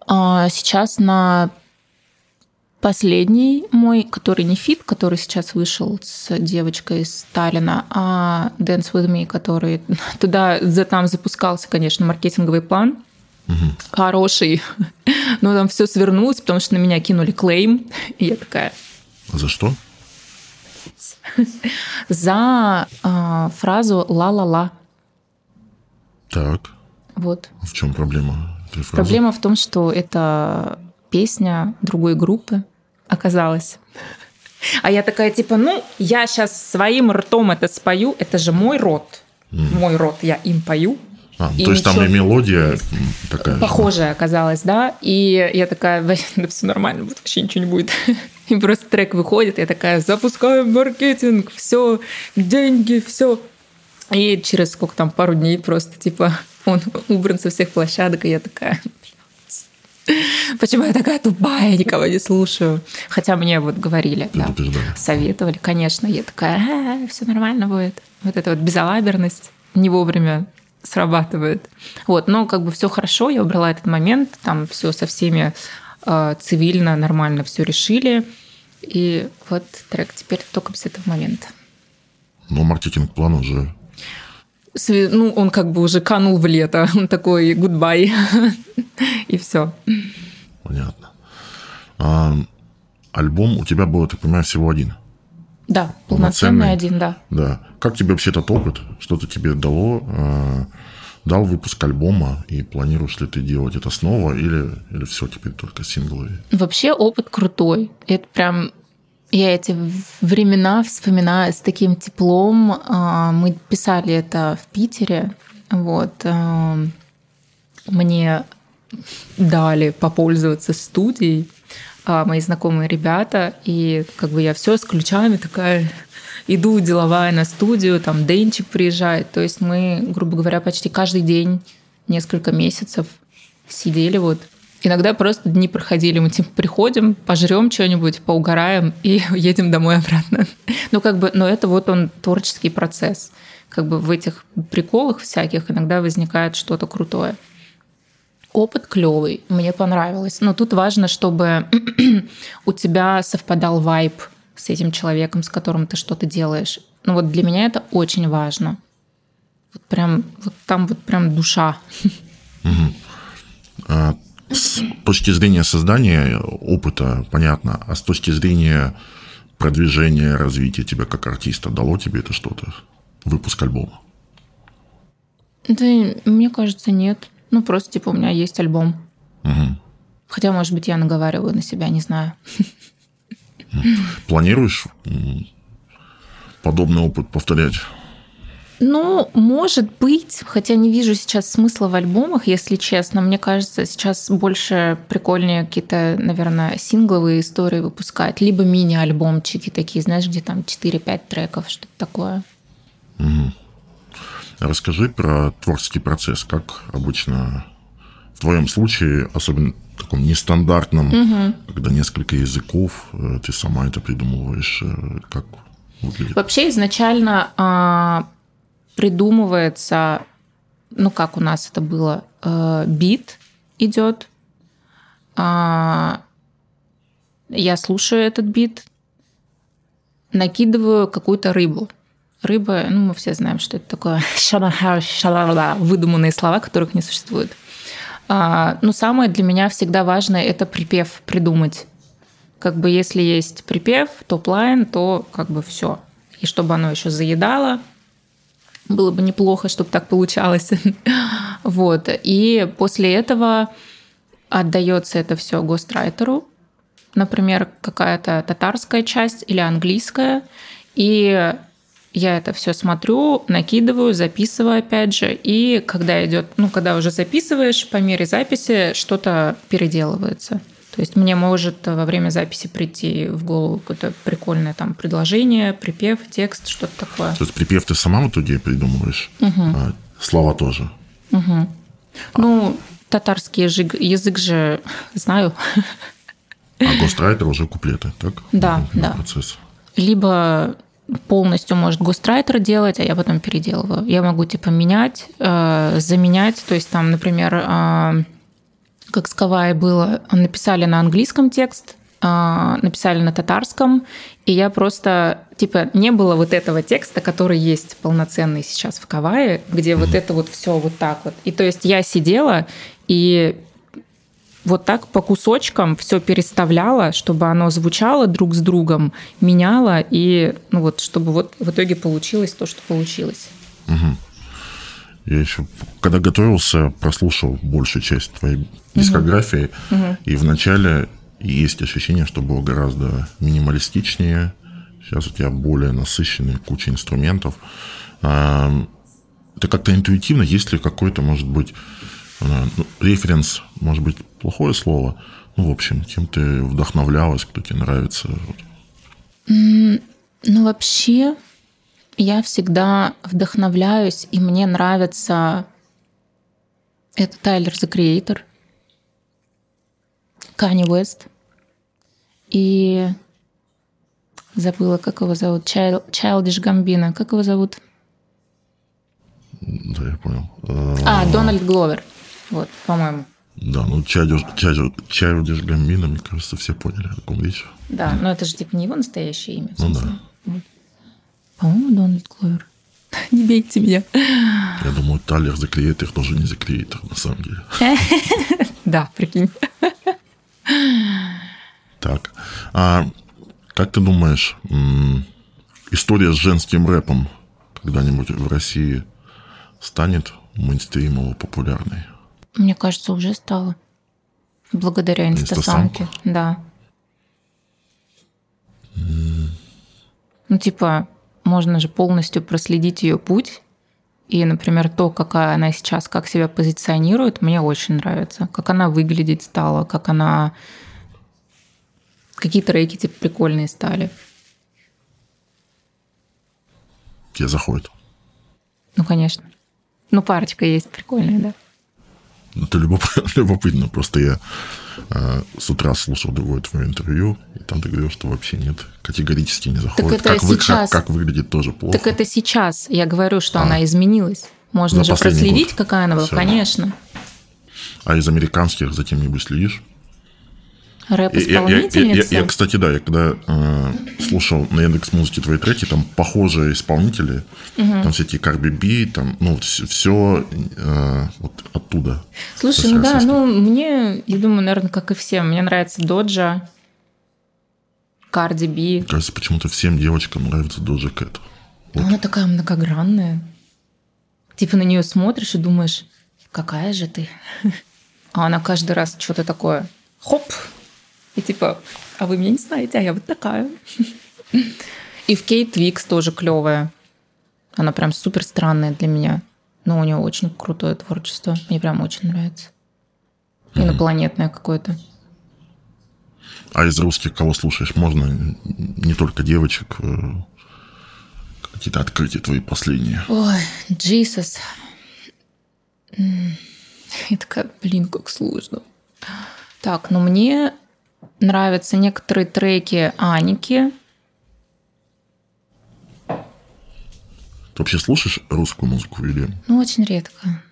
А сейчас на последний мой, который не фит, который сейчас вышел с девочкой из Сталина, а Dance With Me, который <laughs> туда за там запускался, конечно, маркетинговый план. Угу. Хороший. <laughs> Но там все свернулось, потому что на меня кинули клейм. <laughs> И я такая... А за что? За э, фразу «ла-ла-ла». Так. Вот. В чем проблема? Проблема в том, что это песня другой группы оказалась. А я такая, типа, ну, я сейчас своим ртом это спою, это же мой рот. Mm. Мой рот, я им пою. А, то есть там и мелодия такая. Похожая оказалась, да. И я такая, да все нормально, будет, вообще ничего не будет. <laughs> И просто трек выходит, я такая, запускаю маркетинг, все, деньги, все. И через сколько там, пару дней просто, типа, он убран со всех площадок, и я такая, Почему я такая тупая, никого не слушаю? Хотя мне вот говорили, да, советовали, конечно. Я такая, а, все нормально будет. Вот эта вот безалаберность не вовремя срабатывает. Вот, но как бы все хорошо, я убрала этот момент, там все со всеми э, цивильно, нормально все решили. И вот трек теперь только с этого момента. Но маркетинг-план уже ну, он как бы уже канул в лето. <laughs> Он такой гудбай. <laughs> И все. Понятно. А, альбом у тебя был, я так понимаю, всего один? Да, полноценный, полноценный один, да. Да. Как тебе вообще этот опыт? Что-то тебе дало? А, дал выпуск альбома, и планируешь ли ты делать это снова, или, или все теперь только синглы? Вообще опыт крутой. Это прям я эти времена вспоминаю с таким теплом. А, мы писали это в Питере. Вот. А, мне дали попользоваться студией а, мои знакомые ребята, и как бы я все с ключами такая иду деловая на студию, там Денчик приезжает. То есть мы, грубо говоря, почти каждый день несколько месяцев сидели вот Иногда просто дни проходили, мы типа приходим, пожрем что-нибудь, поугараем и <laughs> едем домой обратно. Ну, как бы, но это вот он творческий процесс. Как бы в этих приколах всяких иногда возникает что-то крутое. Опыт клевый, мне понравилось. Но тут важно, чтобы <clears throat> у тебя совпадал вайб с этим человеком, с которым ты что-то делаешь. Ну вот для меня это очень важно. Вот прям, вот там вот прям душа. <laughs> А с точки зрения создания опыта, понятно, а с точки зрения продвижения, развития тебя как артиста, дало тебе это что-то? Выпуск альбома? Да, мне кажется, нет. Ну, просто, типа, у меня есть альбом. Угу. Хотя, может быть, я наговариваю на себя, не знаю. Планируешь подобный опыт повторять? Ну, может быть, хотя не вижу сейчас смысла в альбомах, если честно. Мне кажется, сейчас больше прикольнее какие-то, наверное, сингловые истории выпускать, либо мини-альбомчики такие, знаешь, где там 4-5 треков, что-то такое. Угу. Расскажи про творческий процесс, как обычно в твоем случае, особенно в таком нестандартном, угу. когда несколько языков, э, ты сама это придумываешь, э, как выглядит? Вообще изначально а, придумывается, ну как у нас это было, а, бит идет, а, я слушаю этот бит, накидываю какую-то рыбу. Рыба, ну, мы все знаем, что это такое <laughs> выдуманные слова, которых не существует. А, ну, самое для меня всегда важное – это припев придумать. Как бы если есть припев, topline, то как бы все. И чтобы оно еще заедало, было бы неплохо, чтобы так получалось. <laughs> вот. И после этого отдается это все гострайтеру, например, какая-то татарская часть или английская, и я это все смотрю, накидываю, записываю опять же, и когда идет, ну, когда уже записываешь, по мере записи что-то переделывается. То есть мне может во время записи прийти в голову какое-то прикольное там предложение, припев, текст, что-то такое. То есть припев ты сама в итоге придумываешь, угу. а слова тоже? Угу. А. Ну, татарский язык, язык же знаю. А гострайтер уже куплеты, так? Да, да. Процесс. Либо полностью может гострайтер делать, а я потом переделываю. Я могу типа менять, э, заменять. То есть там, например, э, как с Кавай было, написали на английском текст, э, написали на татарском, и я просто, типа, не было вот этого текста, который есть полноценный сейчас в Кавае, где вот это вот все вот так вот. И то есть я сидела и вот так по кусочкам все переставляла, чтобы оно звучало друг с другом, меняла, и ну вот, чтобы вот в итоге получилось то, что получилось. Угу. Я еще, когда готовился, прослушал большую часть твоей дискографии, угу. и вначале есть ощущение, что было гораздо минималистичнее. Сейчас у тебя более насыщенный куча инструментов. Это как-то интуитивно, есть ли какой-то, может быть, ну, референс, может быть, плохое слово. Ну, в общем, кем ты вдохновлялась, кто тебе нравится? Ну, вообще, я всегда вдохновляюсь, и мне нравится это Тайлер The Creator, Канни Уэст и забыла, как его зовут, Childish Гамбина. Как его зовут? Да, я понял. А, Дональд Гловер. Вот, по-моему. Да, ну Чайлдиш Гамбина, мне кажется, все поняли, о ком речь. Да, но это же типа не его настоящее имя. Ну да. По-моему, Дональд Кловер. <laughs> Не бейте меня. Я думаю, Талер за креатор тоже не за креатор, на самом деле. <laughs> Да, прикинь. Так. А как ты думаешь, история с женским рэпом когда-нибудь в России станет мейнстримово популярной? Мне кажется, уже стало. Благодаря инстасамке, да. Mm. Ну, типа, можно же полностью проследить ее путь. И, например, то, какая она сейчас, как себя позиционирует, мне очень нравится. Как она выглядеть стала, как она... Какие треки типа прикольные стали. Тебе заходит? Ну, конечно. Ну, парочка есть прикольная, да. Это <laughs> любопытно. Просто я э, с утра слушал другое твое интервью, и там ты говорил, что вообще нет, категорически не заходит. Так это как, сейчас... Вы, как, как выглядит тоже плохо. Так это сейчас. Я говорю, что а. она изменилась. Можно За же проследить, год. какая она была, Все. конечно. А из американских затем не следишь? Рэп-исполнительница? Я, я, я, я, кстати, да, я когда э, слушал на Яндекс Музыке твои треки, там похожие исполнители, угу. там эти Карби Би, там, ну, все э, вот оттуда. Слушай, ну да, ну, мне, я думаю, наверное, как и всем, мне нравится Доджа, Карди Би. Кажется, почему-то всем девочкам нравится Доджа Кэт. Вот. Она такая многогранная. Типа на нее смотришь и думаешь, какая же ты? <laughs> А она каждый раз что-то такое, хоп, и типа, а вы меня не знаете, а я вот такая. И в Кейт Викс тоже клевая. Она прям супер странная для меня. Но у нее очень крутое творчество. Мне прям очень нравится. Инопланетное какое-то. А из русских кого слушаешь? Можно не только девочек. Э, Какие-то открытия твои последние. Ой, Джисус. Это как, блин, как сложно. Так, ну мне нравятся некоторые треки Аники. Ты вообще слушаешь русскую музыку или... Ну, очень редко.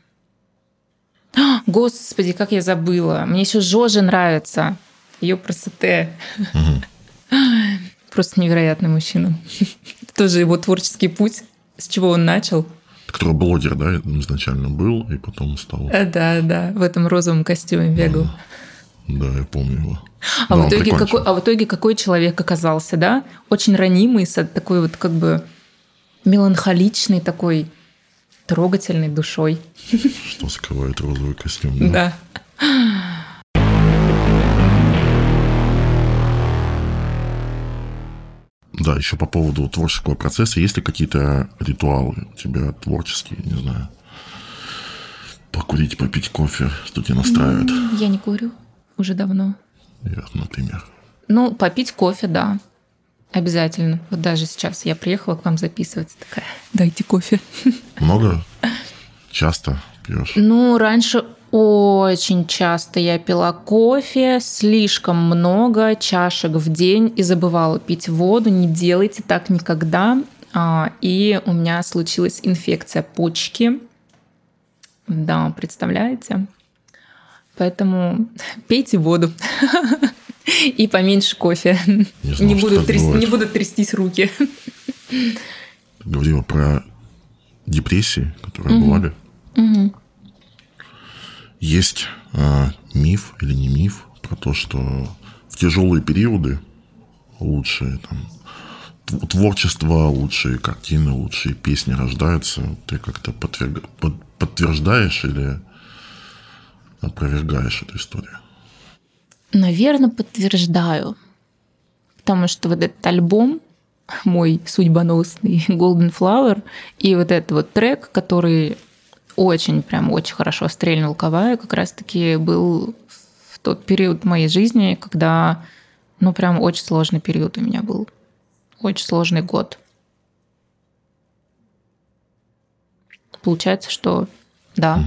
А, Господи, как я забыла. Мне еще Жожа нравится. Ее красоте. Просто невероятный мужчина. <laughs> Тоже его творческий путь, с чего он начал. Который блогер, да, изначально был, и потом стал... А, Да, да, в этом розовом костюме бегал. Да, я помню его. А, Да, в итоге какой, а в итоге какой человек оказался, да? Очень ранимый, такой вот как бы меланхоличный такой, трогательной душой. Что скрывает розовый костюм. да? Да. Да, еще по поводу творческого процесса. Есть ли какие-то ритуалы у тебя творческие, не знаю? Покурить, попить кофе, что тебя настраивает? Я не курю уже давно. Я, например. Ну, попить кофе, да. Обязательно. Вот даже сейчас я приехала к вам записываться такая. Дайте кофе. Много? <laughs> Часто пьешь? Ну, раньше очень часто я пила кофе, слишком много чашек в день и забывала пить воду. Не делайте так никогда. А, И у меня случилась инфекция почки. Да, представляете? Поэтому <laughs> пейте воду. <laughs> И поменьше кофе. Не знал, Не будут, так тряс- бывает. не будут трястись руки. Говорила про депрессии, которые бывали. Есть а, миф или не миф про то, что в тяжелые периоды лучшие там тв- творчество, лучшие картины, лучшие песни рождаются. Ты как-то подтверг- под- подтверждаешь или опровергаешь эту историю? Наверное, подтверждаю. Потому что вот этот альбом мой судьбоносный <laughs> Golden Flower и вот этот вот трек, который очень, прям очень хорошо стрельнул Кавая, как раз-таки был в тот период моей жизни, когда, ну, прям очень сложный период у меня был. Очень сложный год. Получается, что да.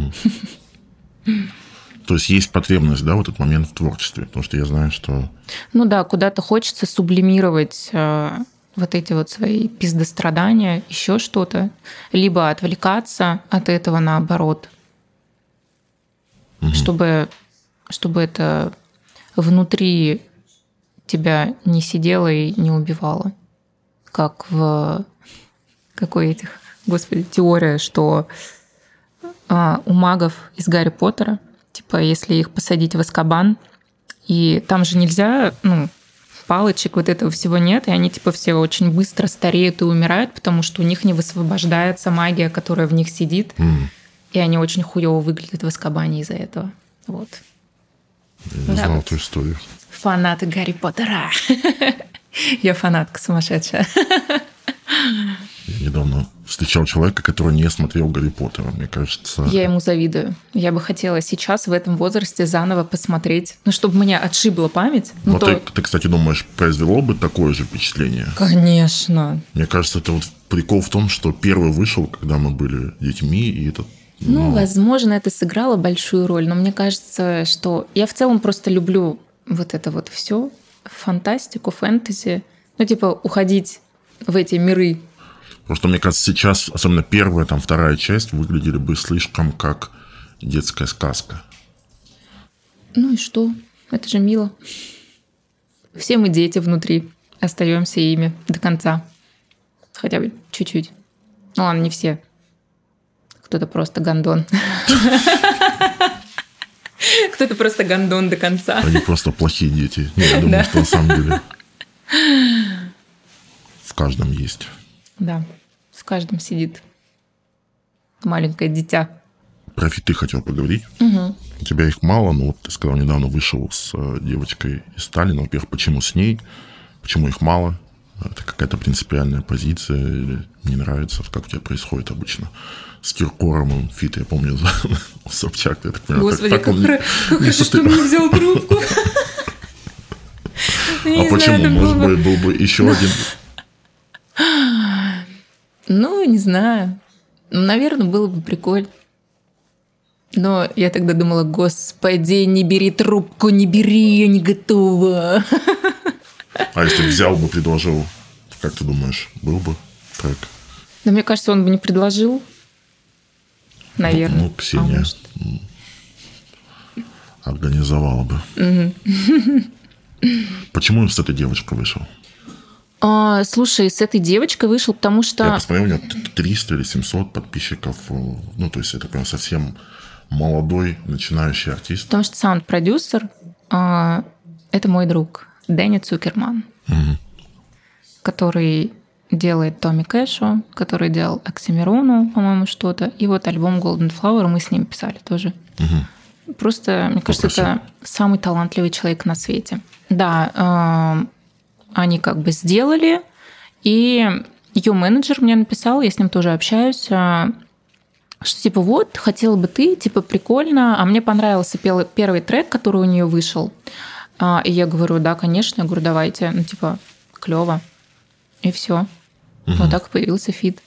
<laughs> То есть есть потребность, да, в этот момент в творчестве, потому что я знаю, что Ну да, куда-то хочется сублимировать э, вот эти вот свои пиздострадания, еще что-то, либо отвлекаться от этого наоборот, чтобы, чтобы это внутри тебя не сидело и не убивало, как в какой этих, господи, теория, что а, у магов из Гарри Поттера, типа, если их посадить в Аскабан, и там же нельзя, ну, палочек, вот этого всего нет, и они типа все очень быстро стареют и умирают, потому что у них не высвобождается магия, которая в них сидит, м, и они очень хуево выглядят в Аскабане из-за этого. Вот. я не Да, знал вот. эту историю. Фанаты Гарри Поттера. <laughs> Я фанатка сумасшедшая. <laughs> Я недавно встречал человека, который не смотрел Гарри Поттера. Мне кажется, Я ему завидую. Я бы хотела сейчас в этом возрасте заново посмотреть, ну, чтобы меня отшибла память. Ну, Но то... ты, ты, кстати, думаешь, произвело бы такое же впечатление? Конечно. Мне кажется, это вот прикол в том, что первый вышел, когда мы были детьми, и это... Ну, возможно, это сыграло большую роль, но мне кажется, что я в целом просто люблю вот это вот все, фантастику, фэнтези. Ну, типа, уходить в эти миры. Просто мне кажется, сейчас, особенно первая, там, вторая часть, выглядели бы слишком как детская сказка. Ну и что? Это же мило. Все мы дети внутри. Остаемся ими до конца. Хотя бы чуть-чуть. Ну ладно, не все. Кто-то просто гондон. <laughs> Кто-то просто гондон до конца. Они просто плохие дети. Не, я думаю, что на самом деле в каждом есть. Да, в каждом сидит маленькое дитя. Про фиты хотел поговорить. У тебя их мало, но вот ты сказал, недавно вышел с э, девочкой из Сталина. Во-первых, почему с ней? Почему их мало? Это какая-то принципиальная позиция или не нравится? Как у тебя происходит обычно? С Киркором и фит, я помню, <laughs> Собчак. Я так понимаю, Господи, так как, хра- как не что состоял. он не взял трубку. <laughs> А почему? Может быть, был бы еще один. <laughs> знаю. Ну, Наверное, было бы прикольно. Но я тогда думала, господи, не бери трубку, не бери, я не готова. А если взял бы, предложил, как ты думаешь, был бы трек? Но мне кажется, он бы не предложил. Наверное. Ну, Ксения А организовала бы. <laughs> Почему с этой девочкой вышел? А, слушай, с этой девочкой вышел, потому Я что... посмотрел, у него 300 или 700 подписчиков. э, Ну, то есть это прям совсем молодой начинающий артист. Потому что саунд-продюсер а, это мой друг Дэнни Цукерман, который делает Томми Кэшу, который делал Оксимирону, по-моему, что-то. И вот альбом Golden Flower мы с ним писали тоже. Просто, мне кажется, красиво. это самый талантливый человек на свете. Да, а, они как бы сделали, и ее менеджер мне написал, я с ним тоже общаюсь, а, что типа вот, хотела бы ты, типа прикольно, а мне понравился первый трек, который у нее вышел. А, И я говорю, да, конечно, я говорю, давайте, ну типа клево. И все. Вот так появился фит.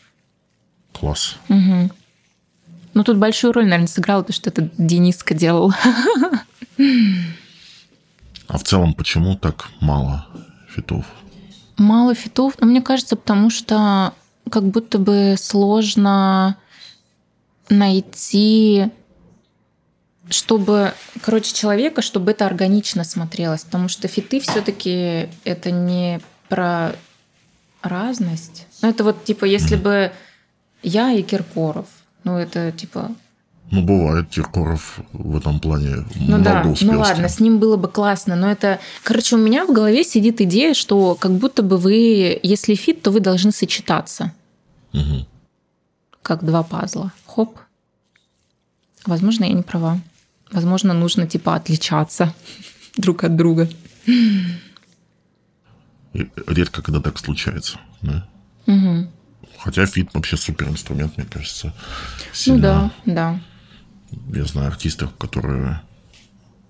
Класс. Ну тут большую роль, наверное, сыграло то, что это Дениска делал. А в целом, почему так мало фитов? Мало фитов, но мне кажется, потому что как будто бы сложно найти, чтобы, короче, человека, чтобы это органично смотрелось, потому что фиты все-таки это не про разность. Ну это вот типа, если бы я и Киркоров, ну это типа Ну, бывает, Киркоров в этом плане Ну да, много успел ну ладно, с ним было бы классно, но это... Короче, у меня в голове сидит идея, что как будто бы вы, если фит, то вы должны сочетаться. Мгм. Как два пазла. Хоп. Возможно, я не права. Возможно, нужно типа отличаться <laughs> друг от друга. Редко, когда так случается. Да? Мгм. Хотя фит вообще супер инструмент, мне кажется. Ну Сильно. да, да. Я знаю артистов, которые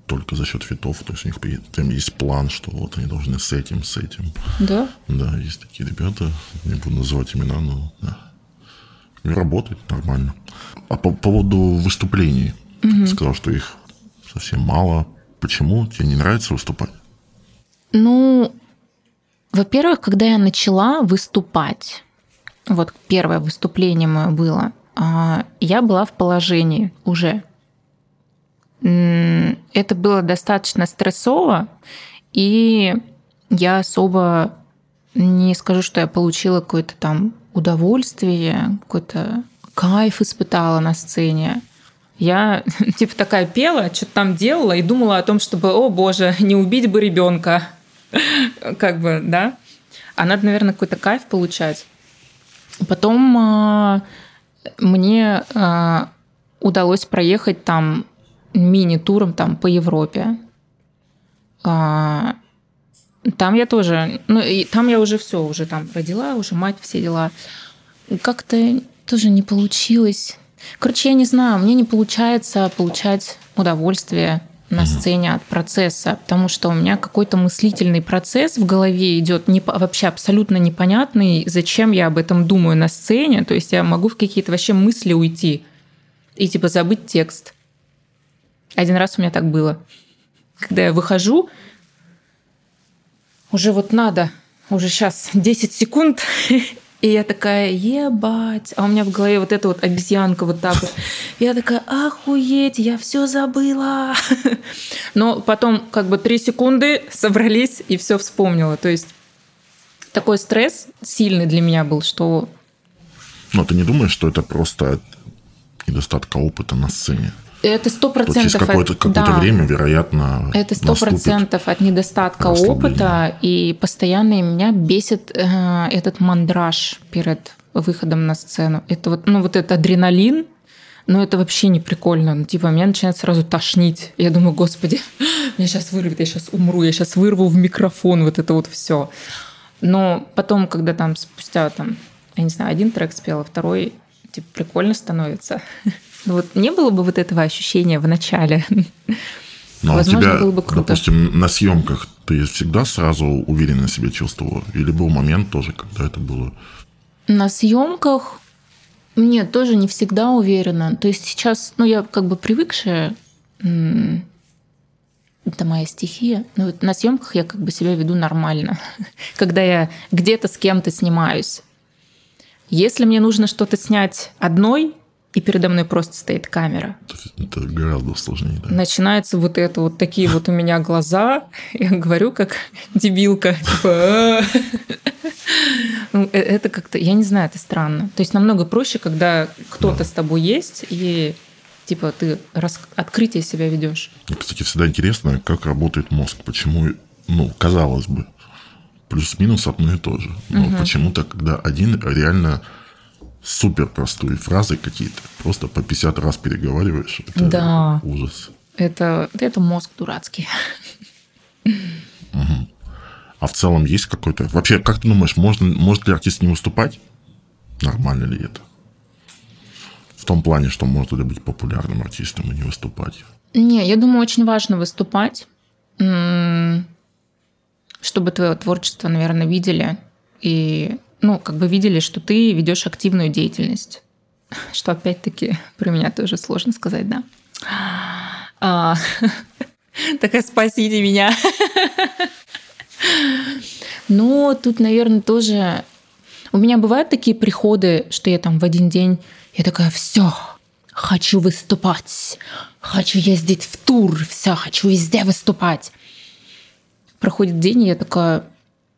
только за счет фитов, то есть у них там есть план, что вот они должны с этим, с этим. Да? Да, есть такие ребята, не буду называть имена, но да. И работает нормально. А по поводу выступлений, ты сказал, что их совсем мало. Почему? Тебе не нравится выступать? Ну, во-первых, когда я начала выступать, вот первое выступление мое было, я была в положении уже. Это было достаточно стрессово, и я особо не скажу, что я получила какое-то там удовольствие, какой-то кайф испытала на сцене. Я <laughs> типа такая пела, что-то там делала и думала о том, чтобы, о боже, <laughs> не убить бы ребенка. <laughs> Как бы, да. А надо, наверное, какой-то кайф получать. Потом а, мне а, удалось проехать там мини-туром там по Европе. А, Там я тоже, ну и там я уже все, уже там родила, уже мать, все дела. Как-то тоже не получилось. Короче, я не знаю, мне не получается получать удовольствие на сцене от процесса, потому что у меня какой-то мыслительный процесс в голове идет не, вообще абсолютно непонятный, зачем я об этом думаю на сцене. То есть я могу в какие-то вообще мысли уйти и типа забыть текст. Один раз у меня так было. Когда я выхожу, уже вот надо, уже сейчас 10 секунд, <laughs> и я такая, ебать. А у меня в голове вот эта вот обезьянка вот так вот. Я такая, охуеть, я все забыла. <laughs> Но потом как бы 3 секунды собрались и все вспомнила. То есть такой стресс сильный для меня был, что Но ты не думаешь, что это просто недостатка опыта на сцене? Это сто То через процентов... какое-то какое время, вероятно, Это сто процентов от недостатка опыта, и постоянно меня бесит э, этот мандраж перед выходом на сцену. Это вот, ну, вот этот адреналин, но это вообще не прикольно. Ну, типа, меня начинает сразу тошнить. Я думаю, господи, <laughs> меня сейчас вырвет, я сейчас умру, я сейчас вырву в микрофон вот это вот все. Но потом, когда там спустя, там, я не знаю, один трек спела, второй, типа, прикольно становится. <laughs> Ну Вот не было бы вот этого ощущения в начале. <laughs> Но Возможно, у тебя, было бы круто. допустим, на съемках ты всегда сразу уверенно себя чувствовала? Или был момент тоже, когда это было? На съемках Нет, тоже не всегда уверена. То есть сейчас, ну, я как бы привыкшая, это моя стихия. Но вот на съемках я как бы себя веду нормально. <laughs> Когда я где-то с кем-то снимаюсь. Если мне нужно что-то снять одной, и передо мной просто стоит камера, Это гораздо сложнее, да. начинается вот это вот такие вот у меня глаза. <laughs> Я говорю как дебилка. типа, «А». <laughs> Ну, э- Это как-то, я не знаю, это странно. То есть намного проще, когда кто-то с тобой есть, и типа ты рас- открытие себя ведешь. Кстати, всегда интересно, как работает мозг. Почему, ну, казалось бы, плюс-минус одно и то же. Но почему-то, когда один реально супер простые фразы какие-то, просто по 50 раз переговариваешь, это Да. ужас. Это, это мозг дурацкий. А в целом есть какой-то... Вообще, как ты думаешь, можно, может ли артист не выступать? Нормально ли это? В том плане, что можно ли быть популярным артистом и не выступать? Не, я думаю, очень важно выступать, чтобы твое творчество, наверное, видели. И, ну, как бы видели, что ты ведешь активную деятельность. <laughs> Что, опять-таки, про меня тоже сложно сказать, да. А, <laughs> Такая, спасите меня. <laughs> Но тут, наверное, тоже... У меня бывают такие приходы, что я там в один день, я такая, все, хочу выступать, хочу ездить в тур, все, хочу везде выступать. Проходит день, и я такая,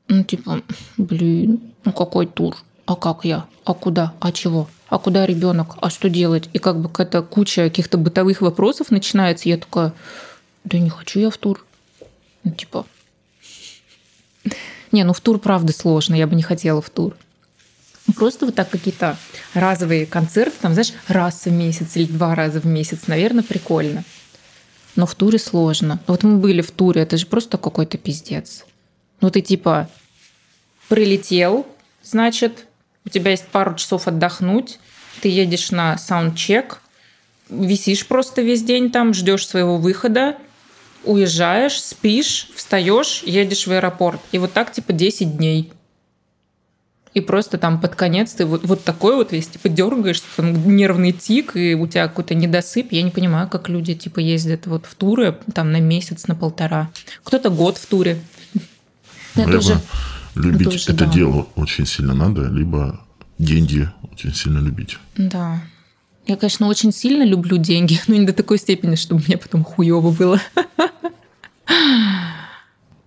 ну, типа, блин, ну какой тур? А как я? А куда? А чего? А куда ребенок? А что делать? И как бы какая-то куча каких-то бытовых вопросов начинается. Я такая, да не хочу я в тур. Ну, типа, <laughs> не, ну в тур правда сложно, я бы не хотела в тур. Ну, Просто вот так какие-то разовые концерты, там, знаешь, раз в месяц или два раза в месяц, наверное, прикольно. Но в туре сложно. Вот мы были в туре, это же просто какой-то пиздец. Ну ты типа прилетел, значит, у тебя есть пару часов отдохнуть, ты едешь на саундчек, висишь просто весь день там, ждешь своего выхода, уезжаешь, спишь, встаешь, едешь в аэропорт. И вот так типа 10 дней. И просто там под конец ты вот, вот такой вот весь, типа, дергаешься, там нервный тик, и у тебя какой-то недосып. Я не понимаю, как люди, типа, ездят вот в туры там на месяц, на полтора. Кто-то год в туре. Ну, это уже- любить это это, да. дело очень сильно надо, либо деньги очень сильно любить. Да. Я, конечно, очень сильно люблю деньги, <laughs> но не до такой степени, чтобы мне потом хуево было.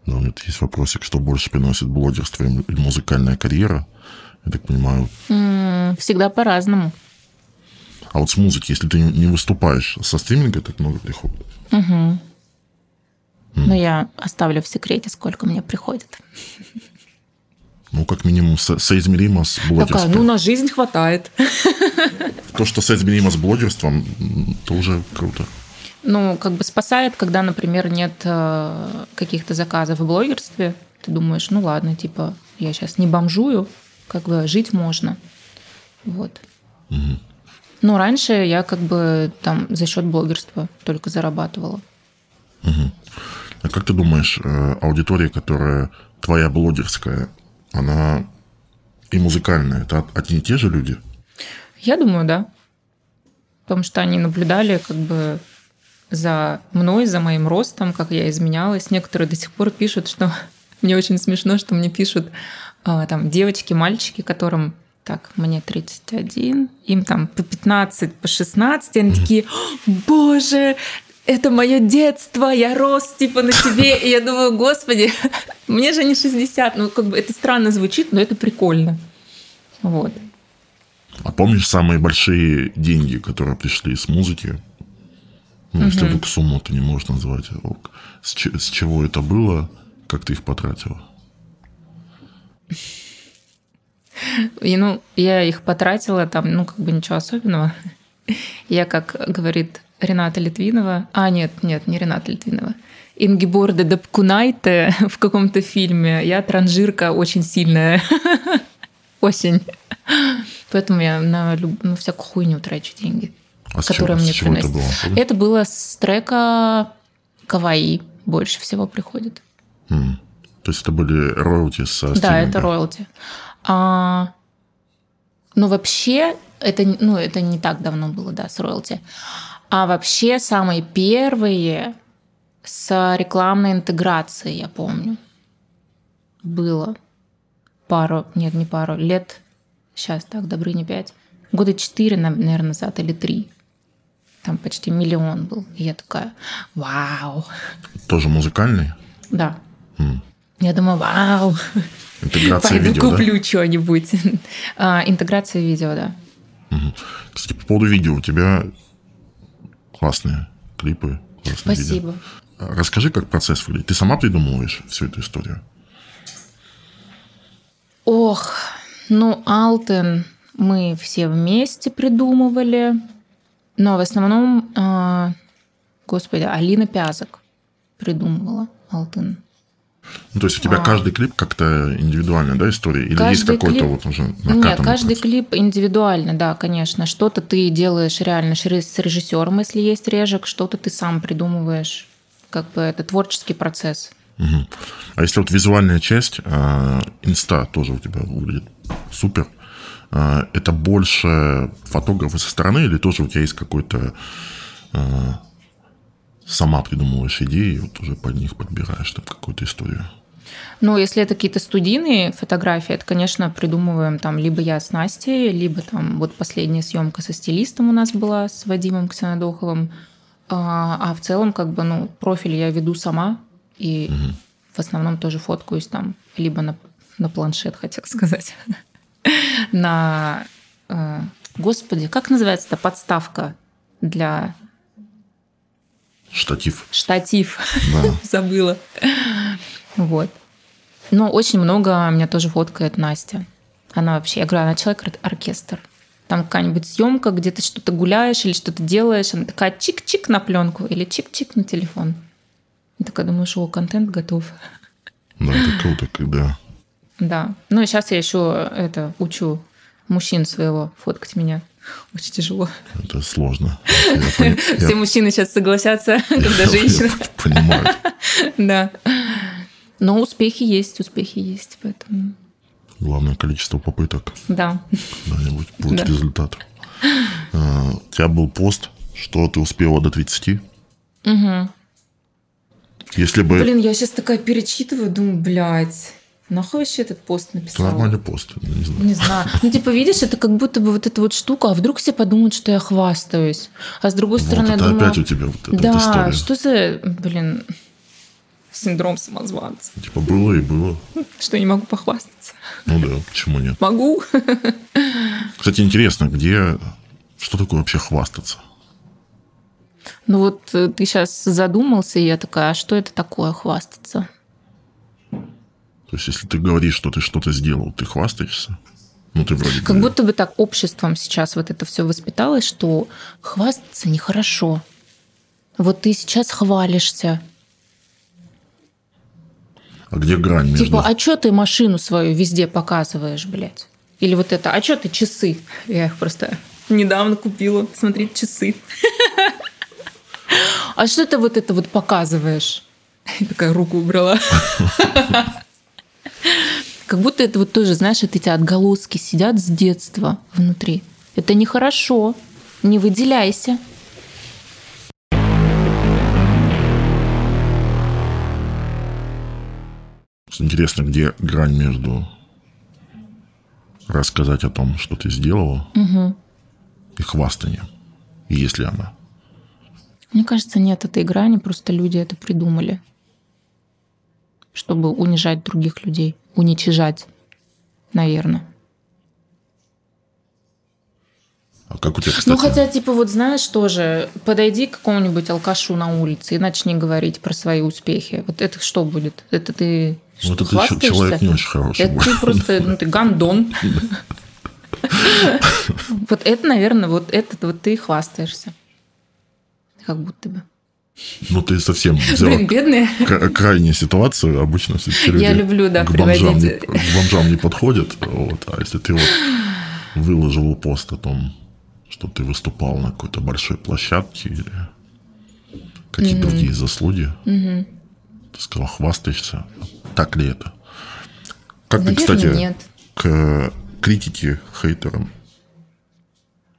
Но у меня есть вопросик, что больше приносит блогерство или музыкальная карьера. Я так понимаю. Всегда по-разному. А вот с музыки, если ты не выступаешь, со стриминга так много приходит. Но я оставлю в секрете, сколько мне приходит. Ну, как минимум, со- соизмеримо с Такая, блогерством. ну, на жизнь хватает. <laughs> То, что соизмеримо с блогерством, тоже круто. Ну, как бы спасает, когда, например, нет э, каких-то заказов в блогерстве. Ты думаешь, ну ладно, типа, я сейчас не бомжую, как бы жить можно. Вот. Но раньше я как бы там за счет блогерства только зарабатывала. А как ты думаешь, э, аудитория, которая твоя блогерская, она и музыкальная, это одни и те же люди? Я думаю, да. Потому что они наблюдали как бы за мной, за моим ростом, как я изменялась. Некоторые до сих пор пишут, что <laughs> мне очень смешно, что мне пишут а, там девочки, мальчики, которым так, мне 31, им там по 15, по 16, и они такие, «О, боже, это мое детство, я рос типа на тебе. И я думаю, господи, мне же не 60. Ну, как бы это странно звучит, но это прикольно. Вот. А помнишь самые большие деньги, которые пришли с музыки? Ну, если вдруг сумму ты не можешь назвать. а. С, че- с чего это было? Как ты их потратила? И, ну, я их потратила, там, ну, как бы ничего особенного. Я, как говорит Рената Литвинова... А, нет, нет, не Рената Литвинова. Ингиборда Дапкунайте <laughs> в каком-то фильме. Я транжирка очень сильная. <laughs> Очень. Поэтому я на, люб- на всякую хуйню трачу деньги, А которые чего, мне чего это приносят. было? Это было с трека Каваи. Больше всего приходит. М. То есть это были роялти со Да, это роялти. А, но вообще Это, ну, это не так давно было, да, с роялти. А вообще самые первые с рекламной интеграцией, я помню, было пару, нет, не пару, лет, сейчас так, Добрыня 5, года 4, наверное, назад или 3. Там почти миллион был. И я такая, вау. Тоже музыкальный? Да. М. Я думаю, вау. Интеграция Пойду видео, куплю да? что-нибудь. <laughs> а, интеграция видео, да. Угу. Кстати, по поводу видео. У тебя классные клипы. Классные Спасибо. Видео. Расскажи, как процесс выглядит. Ты сама придумываешь всю эту историю? Ох, ну, Алтен мы все вместе придумывали. Но в основном, э, господи, Алина Пязок придумывала Алтын. Ну, то есть у тебя а... каждый клип как-то индивидуальная, да, история? Или каждый есть какой-то клип... вот уже Нет, каждый клип индивидуально, да, конечно. Что-то ты делаешь реально с режиссером, если есть режек, что-то ты сам придумываешь. Как бы это творческий процесс. Угу. А если вот визуальная часть, э, инста тоже у тебя выглядит супер. Э, это больше фотографы со стороны или тоже у тебя есть какой-то э, сама придумываешь идеи, вот уже под них подбираешь там какую-то историю? Ну, если это какие-то студийные фотографии, это, конечно, придумываем там либо я с Настей, либо там вот последняя съемка со стилистом у нас была с Вадимом Ксенодоховым. А, а в целом, как бы, ну, профиль я веду сама, и угу. в основном тоже фоткаюсь там либо на, на планшет, хотел <laughs> сказать, на... Э, господи, как называется-то подставка для Штатив. Штатив. Да. <laughs> Забыла. Вот. Но очень много меня тоже фоткает Настя. Она вообще, я говорю, она человек-оркестр. Там какая-нибудь съемка, где ты что-то гуляешь или что-то делаешь, она такая чик-чик на пленку или чик-чик на телефон. Я такая думаю, что контент готов. Да, это круто, когда... Да. Ну и сейчас я еще это учу мужчин своего фоткать меня. Очень тяжело. Это сложно. <laughs> Все мужчины сейчас согласятся, <laughs> когда женщина... Понимаю. <laughs> Да. Но успехи есть, успехи есть, поэтому... Главное количество попыток. Да. Когда-нибудь будет результат. А, у тебя был пост, что ты успела до 30. Угу. Если бы... Блин, я сейчас такая перечитываю, думаю, блядь, Нахуй вообще этот пост написал? Это нормальный пост, не знаю. Не знаю. Ну, типа, видишь, это как будто бы вот эта вот штука, а вдруг все подумают, что я хвастаюсь. А с другой стороны, вот это я думаю... опять у тебя вот эта да, вот история. что за, блин, синдром самозванца. Типа, было и было. Что, не могу похвастаться? Ну да, почему нет? Могу. Кстати, интересно, где... Что такое вообще хвастаться? Ну вот э, ты сейчас задумался, и я такая, а что это такое хвастаться? То есть, если ты говоришь, что ты что-то сделал, ты хвастаешься? Ну, ты вроде Как бы... будто бы так обществом сейчас вот это все воспиталось, что хвастаться нехорошо. Вот ты сейчас хвалишься. А где грань между... Типа, а что ты машину свою везде показываешь, блядь? Или вот это, а что ты часы? Я их просто недавно купила. Смотрите, часы. <laughs> А что ты вот это вот показываешь? <laughs> Такая руку убрала. <laughs> Как будто это вот тоже, знаешь, эти отголоски сидят с детства внутри. Это нехорошо. Не выделяйся. Интересно, где грань между рассказать о том, что ты сделала, угу. и хвастанием, есть ли она? Мне кажется, нет этой грани, просто люди это придумали чтобы унижать других людей, уничижать, наверное. А как у тебя, кстати? Ну, хотя, типа, вот знаешь, тоже, подойди к какому-нибудь алкашу на улице и начни говорить про свои успехи. Вот это что будет? Это ты что, Вот это человек не очень хороший. Это ты просто, ну, ты гандон. <laughs> Вот это, наверное, вот это вот ты хвастаешься. Как будто бы. Ну, ты совсем взяла Блин, бедные. крайнюю ситуацию. Обычно все люди Я люблю, да, к бомжам, не, к бомжам не подходят. Вот. А если ты вот выложил пост о том, что ты выступал на какой-то большой площадке или какие-то mm-hmm. другие заслуги, mm-hmm. ты сказал, хвастаешься. Так ли это? Как Наверное, ты, кстати, нет. к критике, хейтерам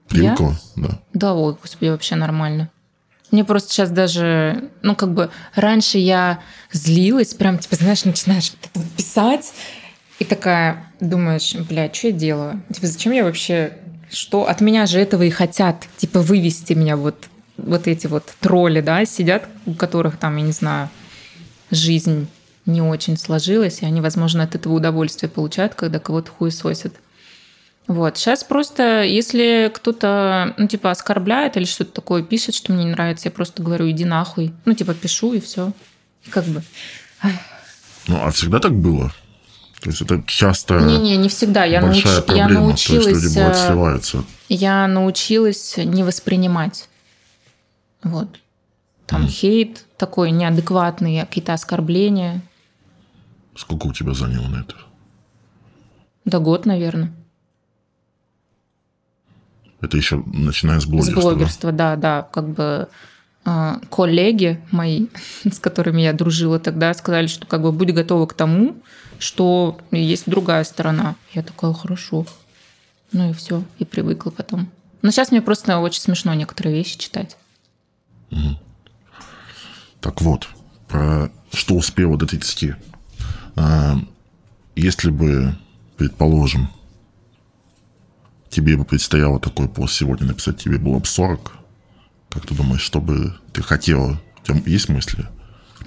Привыкла, да. Да, ой, господи, вообще нормально. Мне просто сейчас даже, ну, как бы, раньше я злилась, прям, типа, знаешь, начинаешь писать, и такая думаешь, блядь, что я делаю? Типа, зачем я вообще... Что? От меня же этого и хотят, типа, вывести меня вот, вот эти вот тролли, да, сидят, у которых там, я не знаю, жизнь не очень сложилась, и они, возможно, от этого удовольствие получают, когда кого-то хуесосят. Вот. Сейчас просто, если кто-то, ну, типа, оскорбляет или что-то такое пишет, что мне не нравится, я просто говорю, иди нахуй. Ну, типа, пишу, и все. И как бы... Ну, а всегда так было? То есть это часто Не-не, не всегда. Я, науч... я проблема. научилась... То есть люди э, сливаются. Я научилась не воспринимать. Вот. Там хейт такой неадекватный, какие-то оскорбления. Сколько у тебя заняло на это? Да год, наверное. Это еще начиная с С блогерства, да? блогерства, да, да. Как бы э, коллеги мои, <laughs> с которыми я дружила тогда, сказали, что как бы будь готова к тому, что есть другая сторона. Я такая, хорошо. Ну и все, и привыкла потом. Но сейчас мне просто очень смешно некоторые вещи читать. Так вот, про что успела до 30. А, если бы, предположим, тебе бы предстояло такой пост сегодня написать, тебе было бы 40, как ты думаешь, что бы ты хотела? У тебя есть мысли?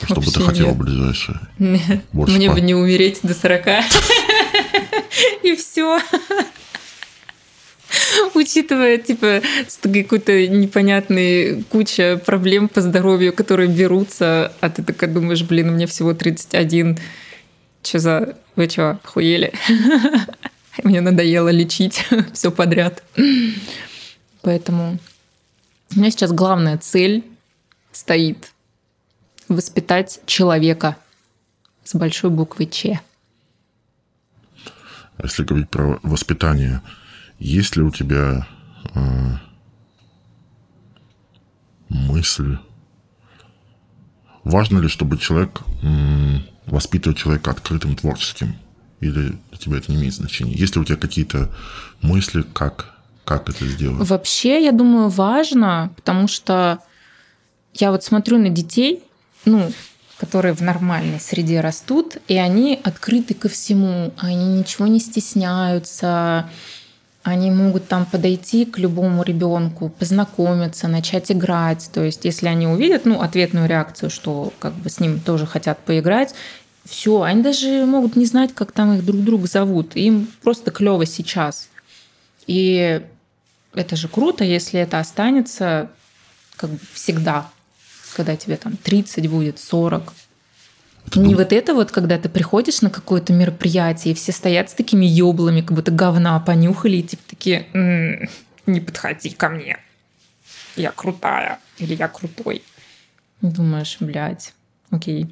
Что бы ты хотела нет. ближайшее? <laughs> Больше Мне по- бы не умереть до 40. <laughs> И все. Учитывая, типа, что какой-то непонятный куча проблем по здоровью, которые берутся, а ты такая думаешь, блин, мне всего 31. Че за... Вы что, охуели? <laughs> <laughs> Мне надоело лечить <laughs> все подряд. Поэтому у меня сейчас главная цель стоит воспитать человека с большой буквы Ч. А Если говорить про воспитание, есть ли у тебя э, мысль, важно ли, чтобы человек м, воспитывал человека открытым, творческим? Или для тебя это не имеет значения? Есть ли у тебя какие-то мысли, как, как это сделать? Вообще, я думаю, важно, потому что я вот смотрю на детей, ну, которые в нормальной среде растут, и они открыты ко всему, они ничего не стесняются, они могут там подойти к любому ребенку, познакомиться, начать играть. То есть, если они увидят, ну, ответную реакцию, что как бы с ним тоже хотят поиграть, все, они даже могут не знать, как там их друг друга зовут. Им просто клево сейчас. И это же круто, если это останется как бы всегда, когда тебе там 30 будет, 40. Это Не вот это вот, когда ты приходишь на какое-то мероприятие, и все стоят с такими ёблами, как будто говна понюхали, и типа такие, «М, не подходи ко мне. Я крутая. Или я крутой. Думаешь, блядь, окей.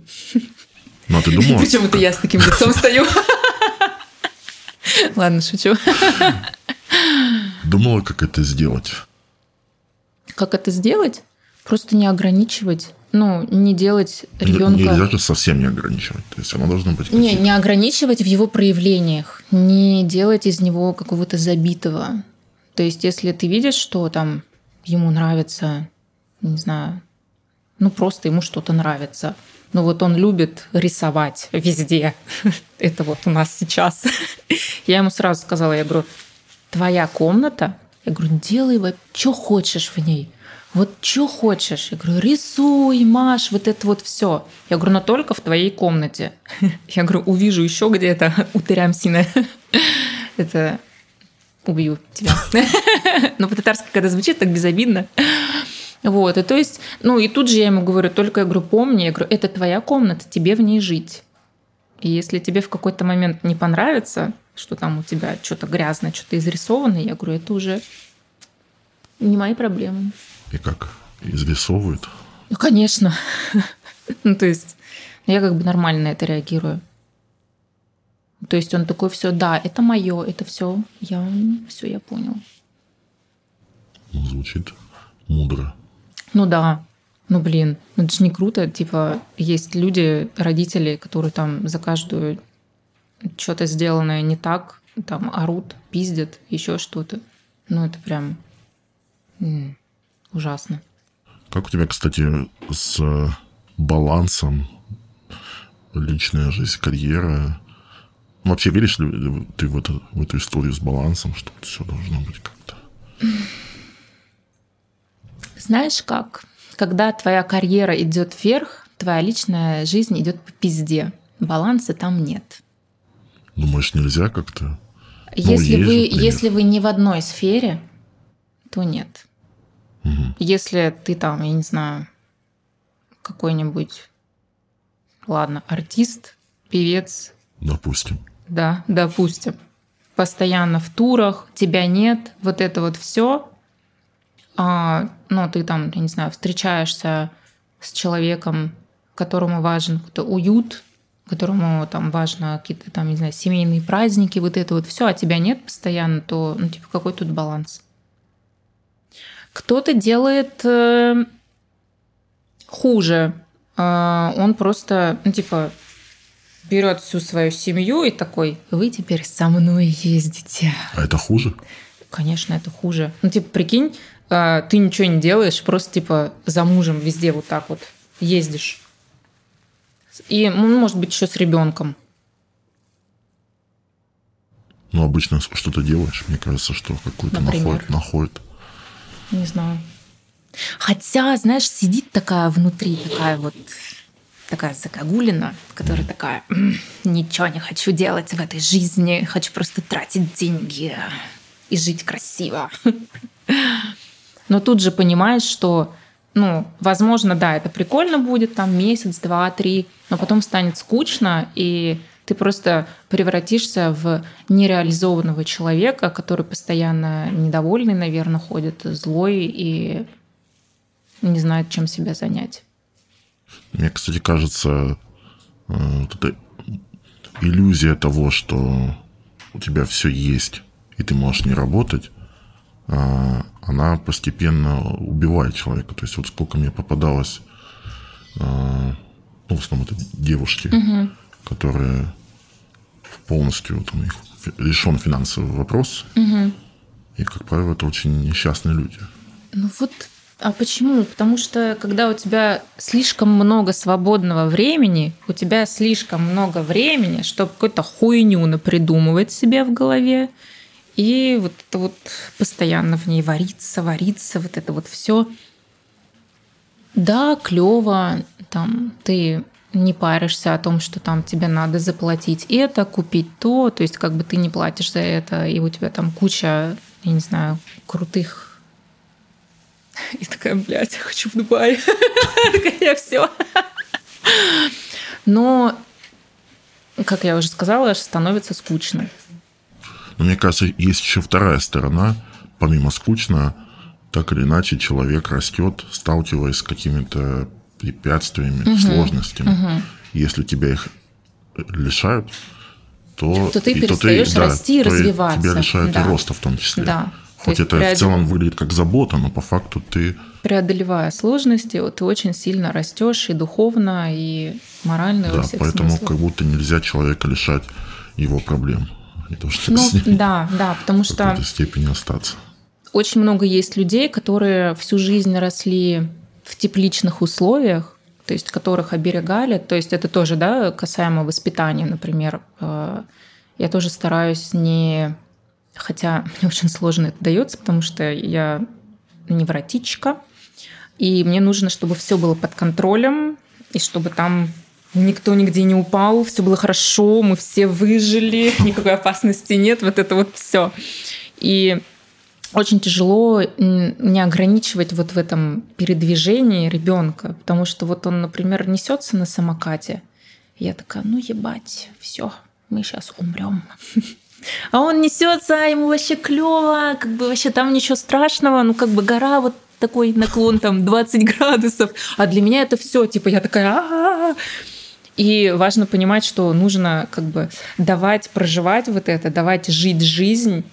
Ну, а ты думала? Причем это я с таким лицом стою. Ладно, шучу. Думала, как это сделать? Как это сделать? Просто не ограничивать, ну, не делать Не- ребенка... Нельзя же совсем не ограничивать. То есть оно должно быть... Не, не ограничивать в его проявлениях, не делать из него какого-то забитого. То есть, если ты видишь, что там ему нравится, не знаю, ну просто ему что-то нравится. Ну вот он любит рисовать везде. <laughs> Это вот у нас сейчас. <laughs> Я ему сразу сказала, я говорю, твоя комната, я говорю, делай что хочешь в ней. Вот что хочешь. Я говорю, рисуй, маш, вот это вот все. Я говорю, но только в твоей комнате. <laughs> Я говорю, увижу еще где-то утырямсина. Это убью тебя. Но по-татарски, когда звучит, так безобидно. Вот, и то есть, ну и тут же я ему говорю, только я говорю, помни, я говорю, это твоя комната, тебе в ней жить. И если тебе в какой-то момент не понравится, что там у тебя что-то грязное, что-то изрисованное, я говорю, это уже не мои проблемы. И как? Изрисовывают? Ну, конечно. <laughs> Ну, то есть, я как бы нормально на это реагирую. То есть он такой, все, да, это мое, это все, я все, я понял. Ну, звучит мудро. Ну да, ну блин, ну это же не круто. Типа, есть люди, родители, которые там за каждую что-то сделанное не так, там орут, пиздят, еще что-то. Ну это прям Ужасно. Как у тебя, кстати, с э, балансом личная жизнь, карьера? Вообще веришь ли ты в, это, в эту историю с балансом, что все должно быть как-то? Знаешь как? Когда твоя карьера идет вверх, твоя личная жизнь идет по пизде. Баланса там нет. Думаешь, нельзя как-то? Если, есть вы, если вы не в одной сфере, то нет. Если ты там, я не знаю, какой-нибудь, ладно, артист, певец, Допустим. да, допустим, постоянно в турах, тебя нет, вот это вот все, а, ну, ты там, я не знаю, встречаешься с человеком, которому важен какой-то уют, которому там важно какие-то там, не знаю, семейные праздники, вот это вот все, а тебя нет постоянно, то, ну, типа, какой тут баланс? Кто-то делает э, хуже. Э, он просто, ну, типа, берет всю свою семью и такой, вы теперь со мной ездите. А это хуже? Конечно, это хуже. Ну, типа, прикинь, ты ничего не делаешь, просто, типа, за мужем везде вот так вот ездишь. И, ну, может быть, еще с ребенком. Ну, обычно что-то делаешь, мне кажется, что какой-то находит, находит. Не знаю. Хотя, знаешь, сидит такая внутри, такая вот такая загогулина, которая такая, «М, ничего не хочу делать в этой жизни, хочу просто тратить деньги и жить красиво. Но тут же понимаешь, что, ну, возможно, да, это прикольно будет там месяц, два, три, но потом станет скучно, и ты просто превратишься в нереализованного человека, который постоянно недовольный, наверное, ходит, злой и не знает, чем себя занять. Мне, кстати, кажется, э, вот эта иллюзия того, что у тебя все есть, и ты можешь не работать, она постепенно убивает человека. То есть вот сколько мне попадалось, а, ну, в основном это девушки, которые полностью там, их решен финансовый вопрос, и, как правило, это очень несчастные люди. Ну вот, а почему? Потому что когда у тебя слишком много свободного времени, у тебя слишком много времени, чтобы какую-то хуйню напридумывать себе в голове, и вот это вот постоянно в ней вариться, вариться, вот это вот все. Да, клево, там ты не паришься о том, что там тебе надо заплатить это, купить то, то есть как бы ты не платишь за это, и у тебя там куча, я не знаю, крутых <laughs> и такая, блядь, я хочу в Дубай. <laughs> Такая, я все. Но, как я уже сказала, становится скучно. Но мне кажется, есть еще вторая сторона. Помимо скучно, так или иначе человек растет, сталкиваясь с какими-то препятствиями, сложностями. Если тебя их лишают, то, То ты и- перестаешь расти и то развиваться. Тебя лишают Да. и роста в том числе. Да. То Хоть есть это преодол- в целом выглядит как забота, но по факту ты Преодолевая сложности, ты очень сильно растешь и духовно, и морально, и во да, всех поэтому смыслах. как будто нельзя человека лишать его проблем. То, что Ну, с ними да, да, потому в что какой-то степени остаться. очень много есть людей, которые всю жизнь росли в тепличных условиях, то есть которых оберегали. То есть это тоже, да, касаемо воспитания, например. Э, Я тоже стараюсь не... Хотя <laughs> мне очень сложно это дается, потому что я невротичка, и мне нужно, чтобы все было под контролем, и чтобы там никто нигде не упал, все было хорошо, мы все выжили, <laughs> никакой опасности нет, вот это вот все. И очень тяжело не ограничивать вот в этом передвижении ребенка, потому что вот он, например, несется на самокате, я такая, ну ебать, все, мы сейчас умрем. <laughs> А он несется, ему вообще клево, как бы вообще там ничего страшного, ну как бы гора вот такой наклон там 20 градусов, а для меня это все, типа я такая, «А-а-а». И важно понимать, что нужно как бы давать проживать вот это, давать жить жизнь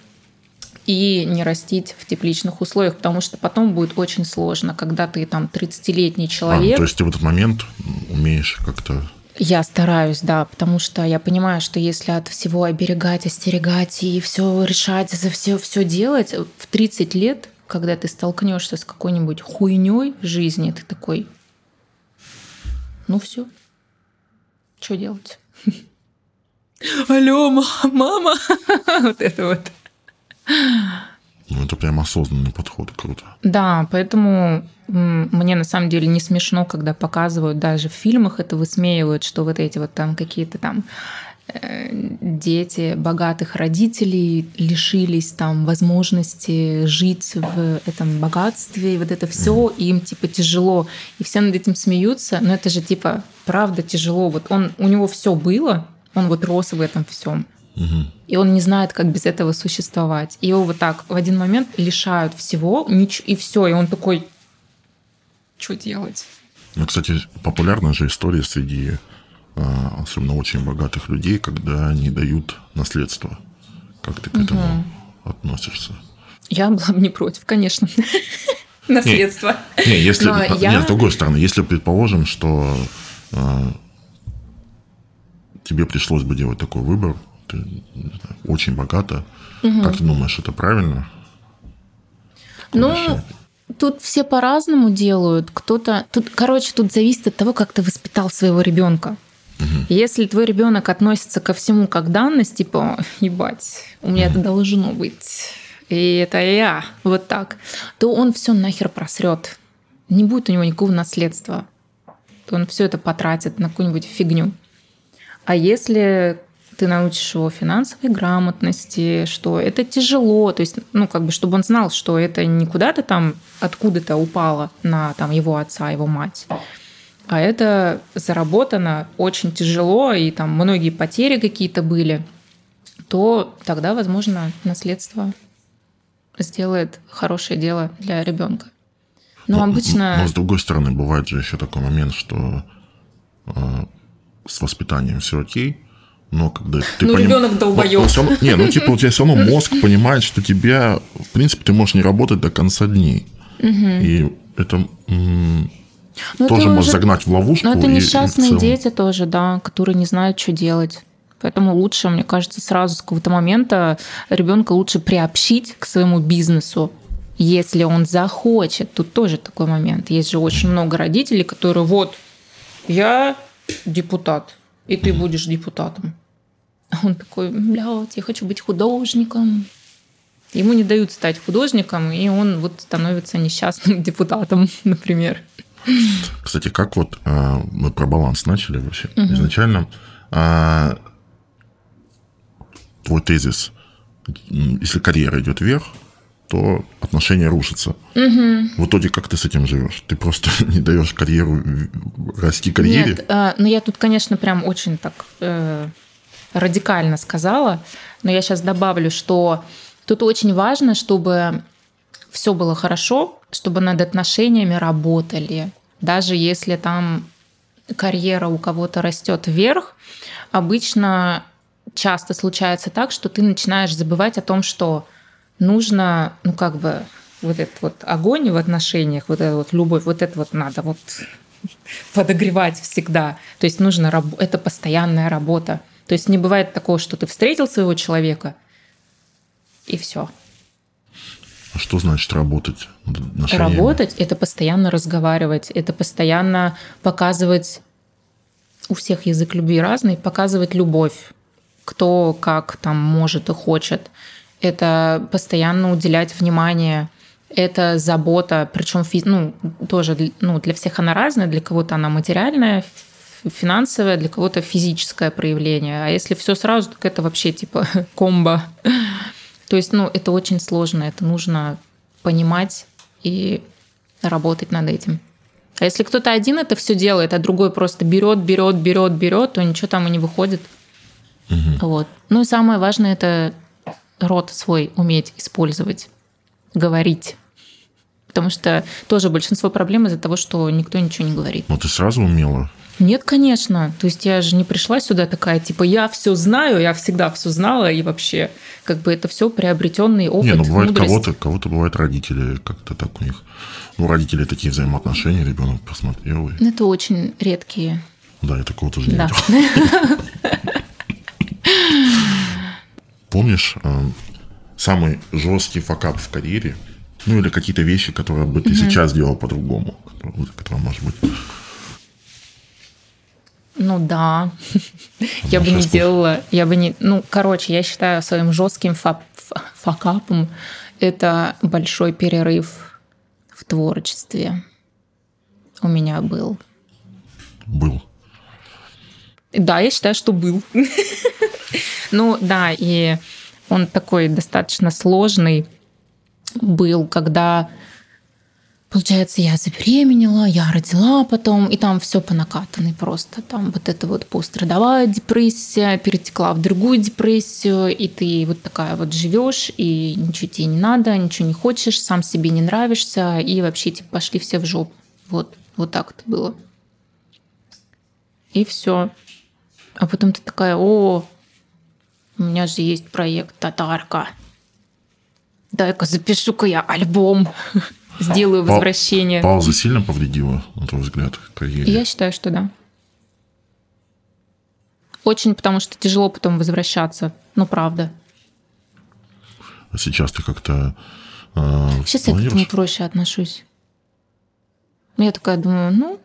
и не растить в тепличных условиях, потому что потом будет очень сложно, когда ты там 30-летний А, человек. то есть ты в этот момент умеешь как-то Я стараюсь, да, потому что я понимаю, что если от всего оберегать, остерегать и все решать, за все, все делать, в 30 лет когда ты столкнешься с какой-нибудь хуйней в жизни, ты такой, ну все, что делать? Алло, мама, <laughs> вот это вот. Ну, это прям осознанный подход, круто. Да, поэтому мне на самом деле не смешно, когда показывают, даже в фильмах это высмеивают, что вот эти вот там какие-то там дети богатых родителей лишились там возможности жить в этом богатстве, и вот это все им типа тяжело, и все над этим смеются, но это же типа правда тяжело. Вот он у него все было, он вот рос в этом всем. Угу. И он не знает, как без этого существовать. И его вот так в один момент лишают всего, и все, и он такой, что делать? Ну, кстати, популярная же история среди особенно очень богатых людей, когда они дают наследство. Как ты к этому угу. относишься? Я была бы не против, конечно. <laughs> Наследство. Не, если, нет, с другой стороны, если предположим, что а, тебе пришлось бы делать такой выбор, ты знаю, очень богата, как ты думаешь, это правильно? Ну, Тут все по-разному делают. Кто-то. Тут, короче, тут зависит от того, как ты воспитал своего ребенка. Угу. Если твой ребенок относится ко всему как данность, типа, ебать, у меня угу. это должно быть, и это я, вот так, то он все нахер просрет. Не будет у него никакого наследства. Он все это потратит на какую-нибудь фигню. А если ты научишь его финансовой грамотности, что это тяжело, то есть, ну, как бы, чтобы он знал, что это не куда-то там откуда-то упало на там его отца, его мать, а это заработано очень тяжело, и там многие потери какие-то были, то тогда, возможно, наследство сделает хорошее дело для ребенка. Но, но обычно... Но с другой стороны, бывает же еще такой момент, что э, с воспитанием все окей, но когда ты ну, поним... ребенок долбоёб. равно... Не, ну типа у тебя все равно <laughs> мозг понимает, что тебя, в принципе, ты можешь не работать до конца дней. Угу. И это м- ну, тоже может уже... загнать в ловушку. Но это несчастные и, и дети тоже, да, которые не знают, что делать. Поэтому лучше, мне кажется, сразу с какого-то момента ребенка лучше приобщить к своему бизнесу, если он захочет. Тут тоже такой момент. Есть же очень много родителей, которые вот я депутат, и ты будешь депутатом. А он такой, блядь, я хочу быть художником. Ему не дают стать художником, и он вот становится несчастным <laughs> депутатом, например. Кстати, как вот а, мы про баланс начали вообще угу. изначально. А, твой тезис, если карьера идет вверх, то отношения рушатся. Угу. В итоге как ты с этим живешь? Ты просто <laughs> не даешь карьеру расти карьере? Нет, а, ну я тут, конечно, прям очень так э, радикально сказала, но я сейчас добавлю, что тут очень важно, чтобы все было хорошо, чтобы над отношениями работали. Даже если там карьера у кого-то растет вверх, обычно часто случается так, что ты начинаешь забывать о том, что нужно, ну как бы, вот этот вот огонь в отношениях, вот эта вот любовь, вот это вот надо вот подогревать всегда. То есть нужно, это постоянная работа. То есть не бывает такого, что ты встретил своего человека, и все. А что значит работать? Работать – это постоянно разговаривать, это постоянно показывать, у всех язык любви разный, показывать любовь, кто как там может и хочет. Это постоянно уделять внимание, это забота, причем ну, тоже ну, для всех она разная, для кого-то она материальная, финансовое, для кого-то физическое проявление. А если все сразу, так это вообще типа <laughs> комбо. То есть, ну, это очень сложно, это нужно понимать и работать над этим. А если кто-то один это все делает, а другой просто берет, берет, берет, берет, то ничего там и не выходит. Угу. Вот. Ну и самое важное это рот свой уметь использовать, говорить. Потому что тоже большинство проблем из-за того, что никто ничего не говорит. Ну, ты сразу умела нет, конечно. То есть я же не пришла сюда такая, типа, я все знаю, я всегда все знала, и вообще, как бы это все приобретенный опыт. Не, ну бывает кого-то, кого-то бывают родители, как-то так у них. Ну, родители такие взаимоотношения, ребенок посмотрел. И... Это очень редкие. Да, я такого тоже не да. видел. Помнишь, э, самый жесткий факап в карьере, Ну, или какие-то вещи, которые бы ты сейчас делал по-другому, которые, может быть... Ну да, <laughs> я бы не делала, я бы не, ну короче, я считаю своим жестким фа- факапом это большой перерыв в творчестве. У меня был. Был. Да, я считаю, что был. <laughs> Ну да, и он такой достаточно сложный был, когда Получается, я забеременела, я родила потом, и там все по накатанной просто. Там вот эта вот пострадовая депрессия перетекла в другую депрессию, и ты вот такая вот живешь, и ничего тебе не надо, ничего не хочешь, сам себе не нравишься, и вообще типа пошли все в жопу. Вот, вот так это было. И все. А потом ты такая, о, у меня же есть проект «Татарка». Дай-ка запишу-ка я альбом. <laughs> Сделаю возвращение. Пауза сильно повредила, на твой взгляд, карьере? Я считаю, что да. Очень, потому что тяжело потом возвращаться. Ну, правда. А сейчас ты как-то э, Сейчас я к этому проще отношусь. Я такая думаю, ну...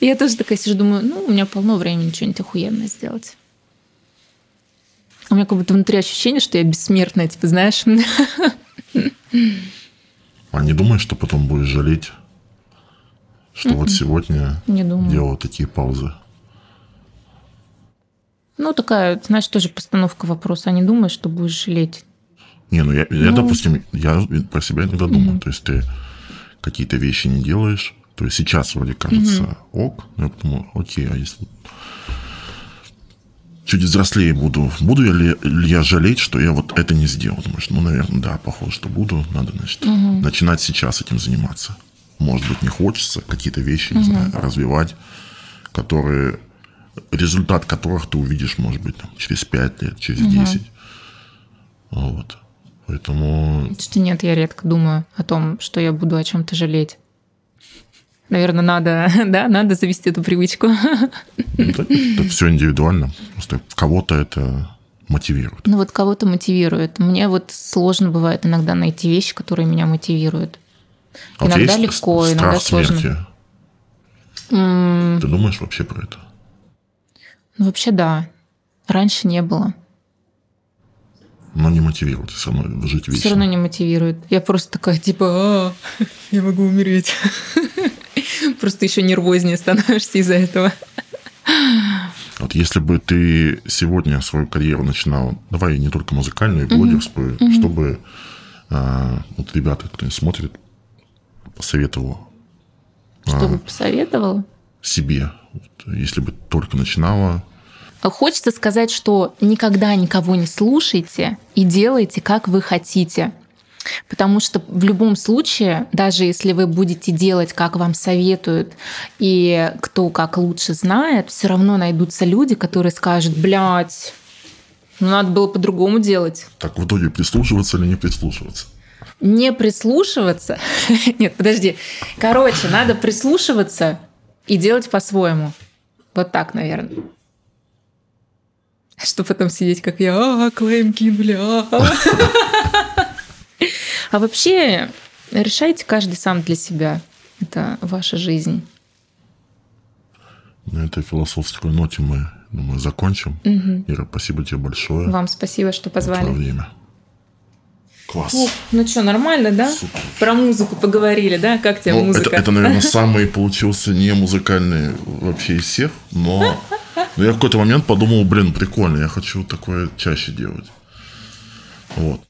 Я тоже такая сижу, думаю, ну, у меня полно времени что-нибудь охуенное сделать. У меня как будто внутри ощущение, что я бессмертная, типа, знаешь. <laughs> А не думаешь, что потом будешь жалеть, что Mm-mm. вот м-м. сегодня не думаю. делал такие паузы? Ну, такая, знаешь, тоже постановка вопроса. А не думаешь, что будешь жалеть? Не, ну я, ну... я допустим, я про себя иногда думаю. Mm-hmm. То есть ты какие-то вещи не делаешь. То есть сейчас вроде кажется mm-hmm. ок, но я думаю, окей, а если чуть взрослее буду, буду я ли, ли я жалеть, что я вот это не сделал? Думаешь, ну, наверное, да, похоже, что буду. Надо, значит, угу. начинать сейчас этим заниматься. Может быть, не хочется какие-то вещи, угу. не знаю, развивать, которые результат которых ты увидишь, может быть, там, через 5 лет, через угу. 10. Вот. Поэтому... Что нет, я редко думаю о том, что я буду о чем-то жалеть. Наверное, надо, <laughs> да, надо завести эту привычку. Это, это все индивидуально. Просто кого-то это мотивирует. Ну вот кого-то мотивирует. Мне вот сложно бывает иногда найти вещи, которые меня мотивируют. А иногда легко, страх иногда сложно. Смерти. Ты думаешь вообще про это? Ну, вообще да. Раньше не было. Но не мотивирует все равно жить вечно. Все равно не мотивирует. Я просто такая, типа, а, я могу умереть. <laughs> Просто еще нервознее становишься из-за этого. Вот если бы ты сегодня свою карьеру начинал, давай не только музыкальную, блогерскую, mm-hmm. чтобы а, вот ребята, кто смотрит, посоветовал. Что бы а, посоветовал? Себе. Вот, если бы только начинала. Хочется сказать, что никогда никого не слушайте и делайте, как вы хотите. Потому что в любом случае, даже если вы будете делать, как вам советуют, и кто как лучше знает, все равно найдутся люди, которые скажут, блядь, ну надо было по-другому делать. Так в итоге прислушиваться или не прислушиваться? Не прислушиваться? <laughs> Нет, подожди. Короче, надо прислушиваться и делать по-своему. Вот так, наверное. Что потом сидеть, как я, а, клейм кинули, а. А вообще, решайте каждый сам для себя. Это ваша жизнь. На этой философской ноте мы, думаю, закончим. Угу. Ира, спасибо тебе большое. Вам спасибо, что позвали. За время. Класс. О, ну что, нормально, да? Супер. Про музыку поговорили, да? Как тебе ну, музыка? Это, это, наверное, <laughs> самый получился не музыкальный вообще из всех, но я в какой-то момент подумал, блин, прикольно, я хочу такое чаще делать. Вот.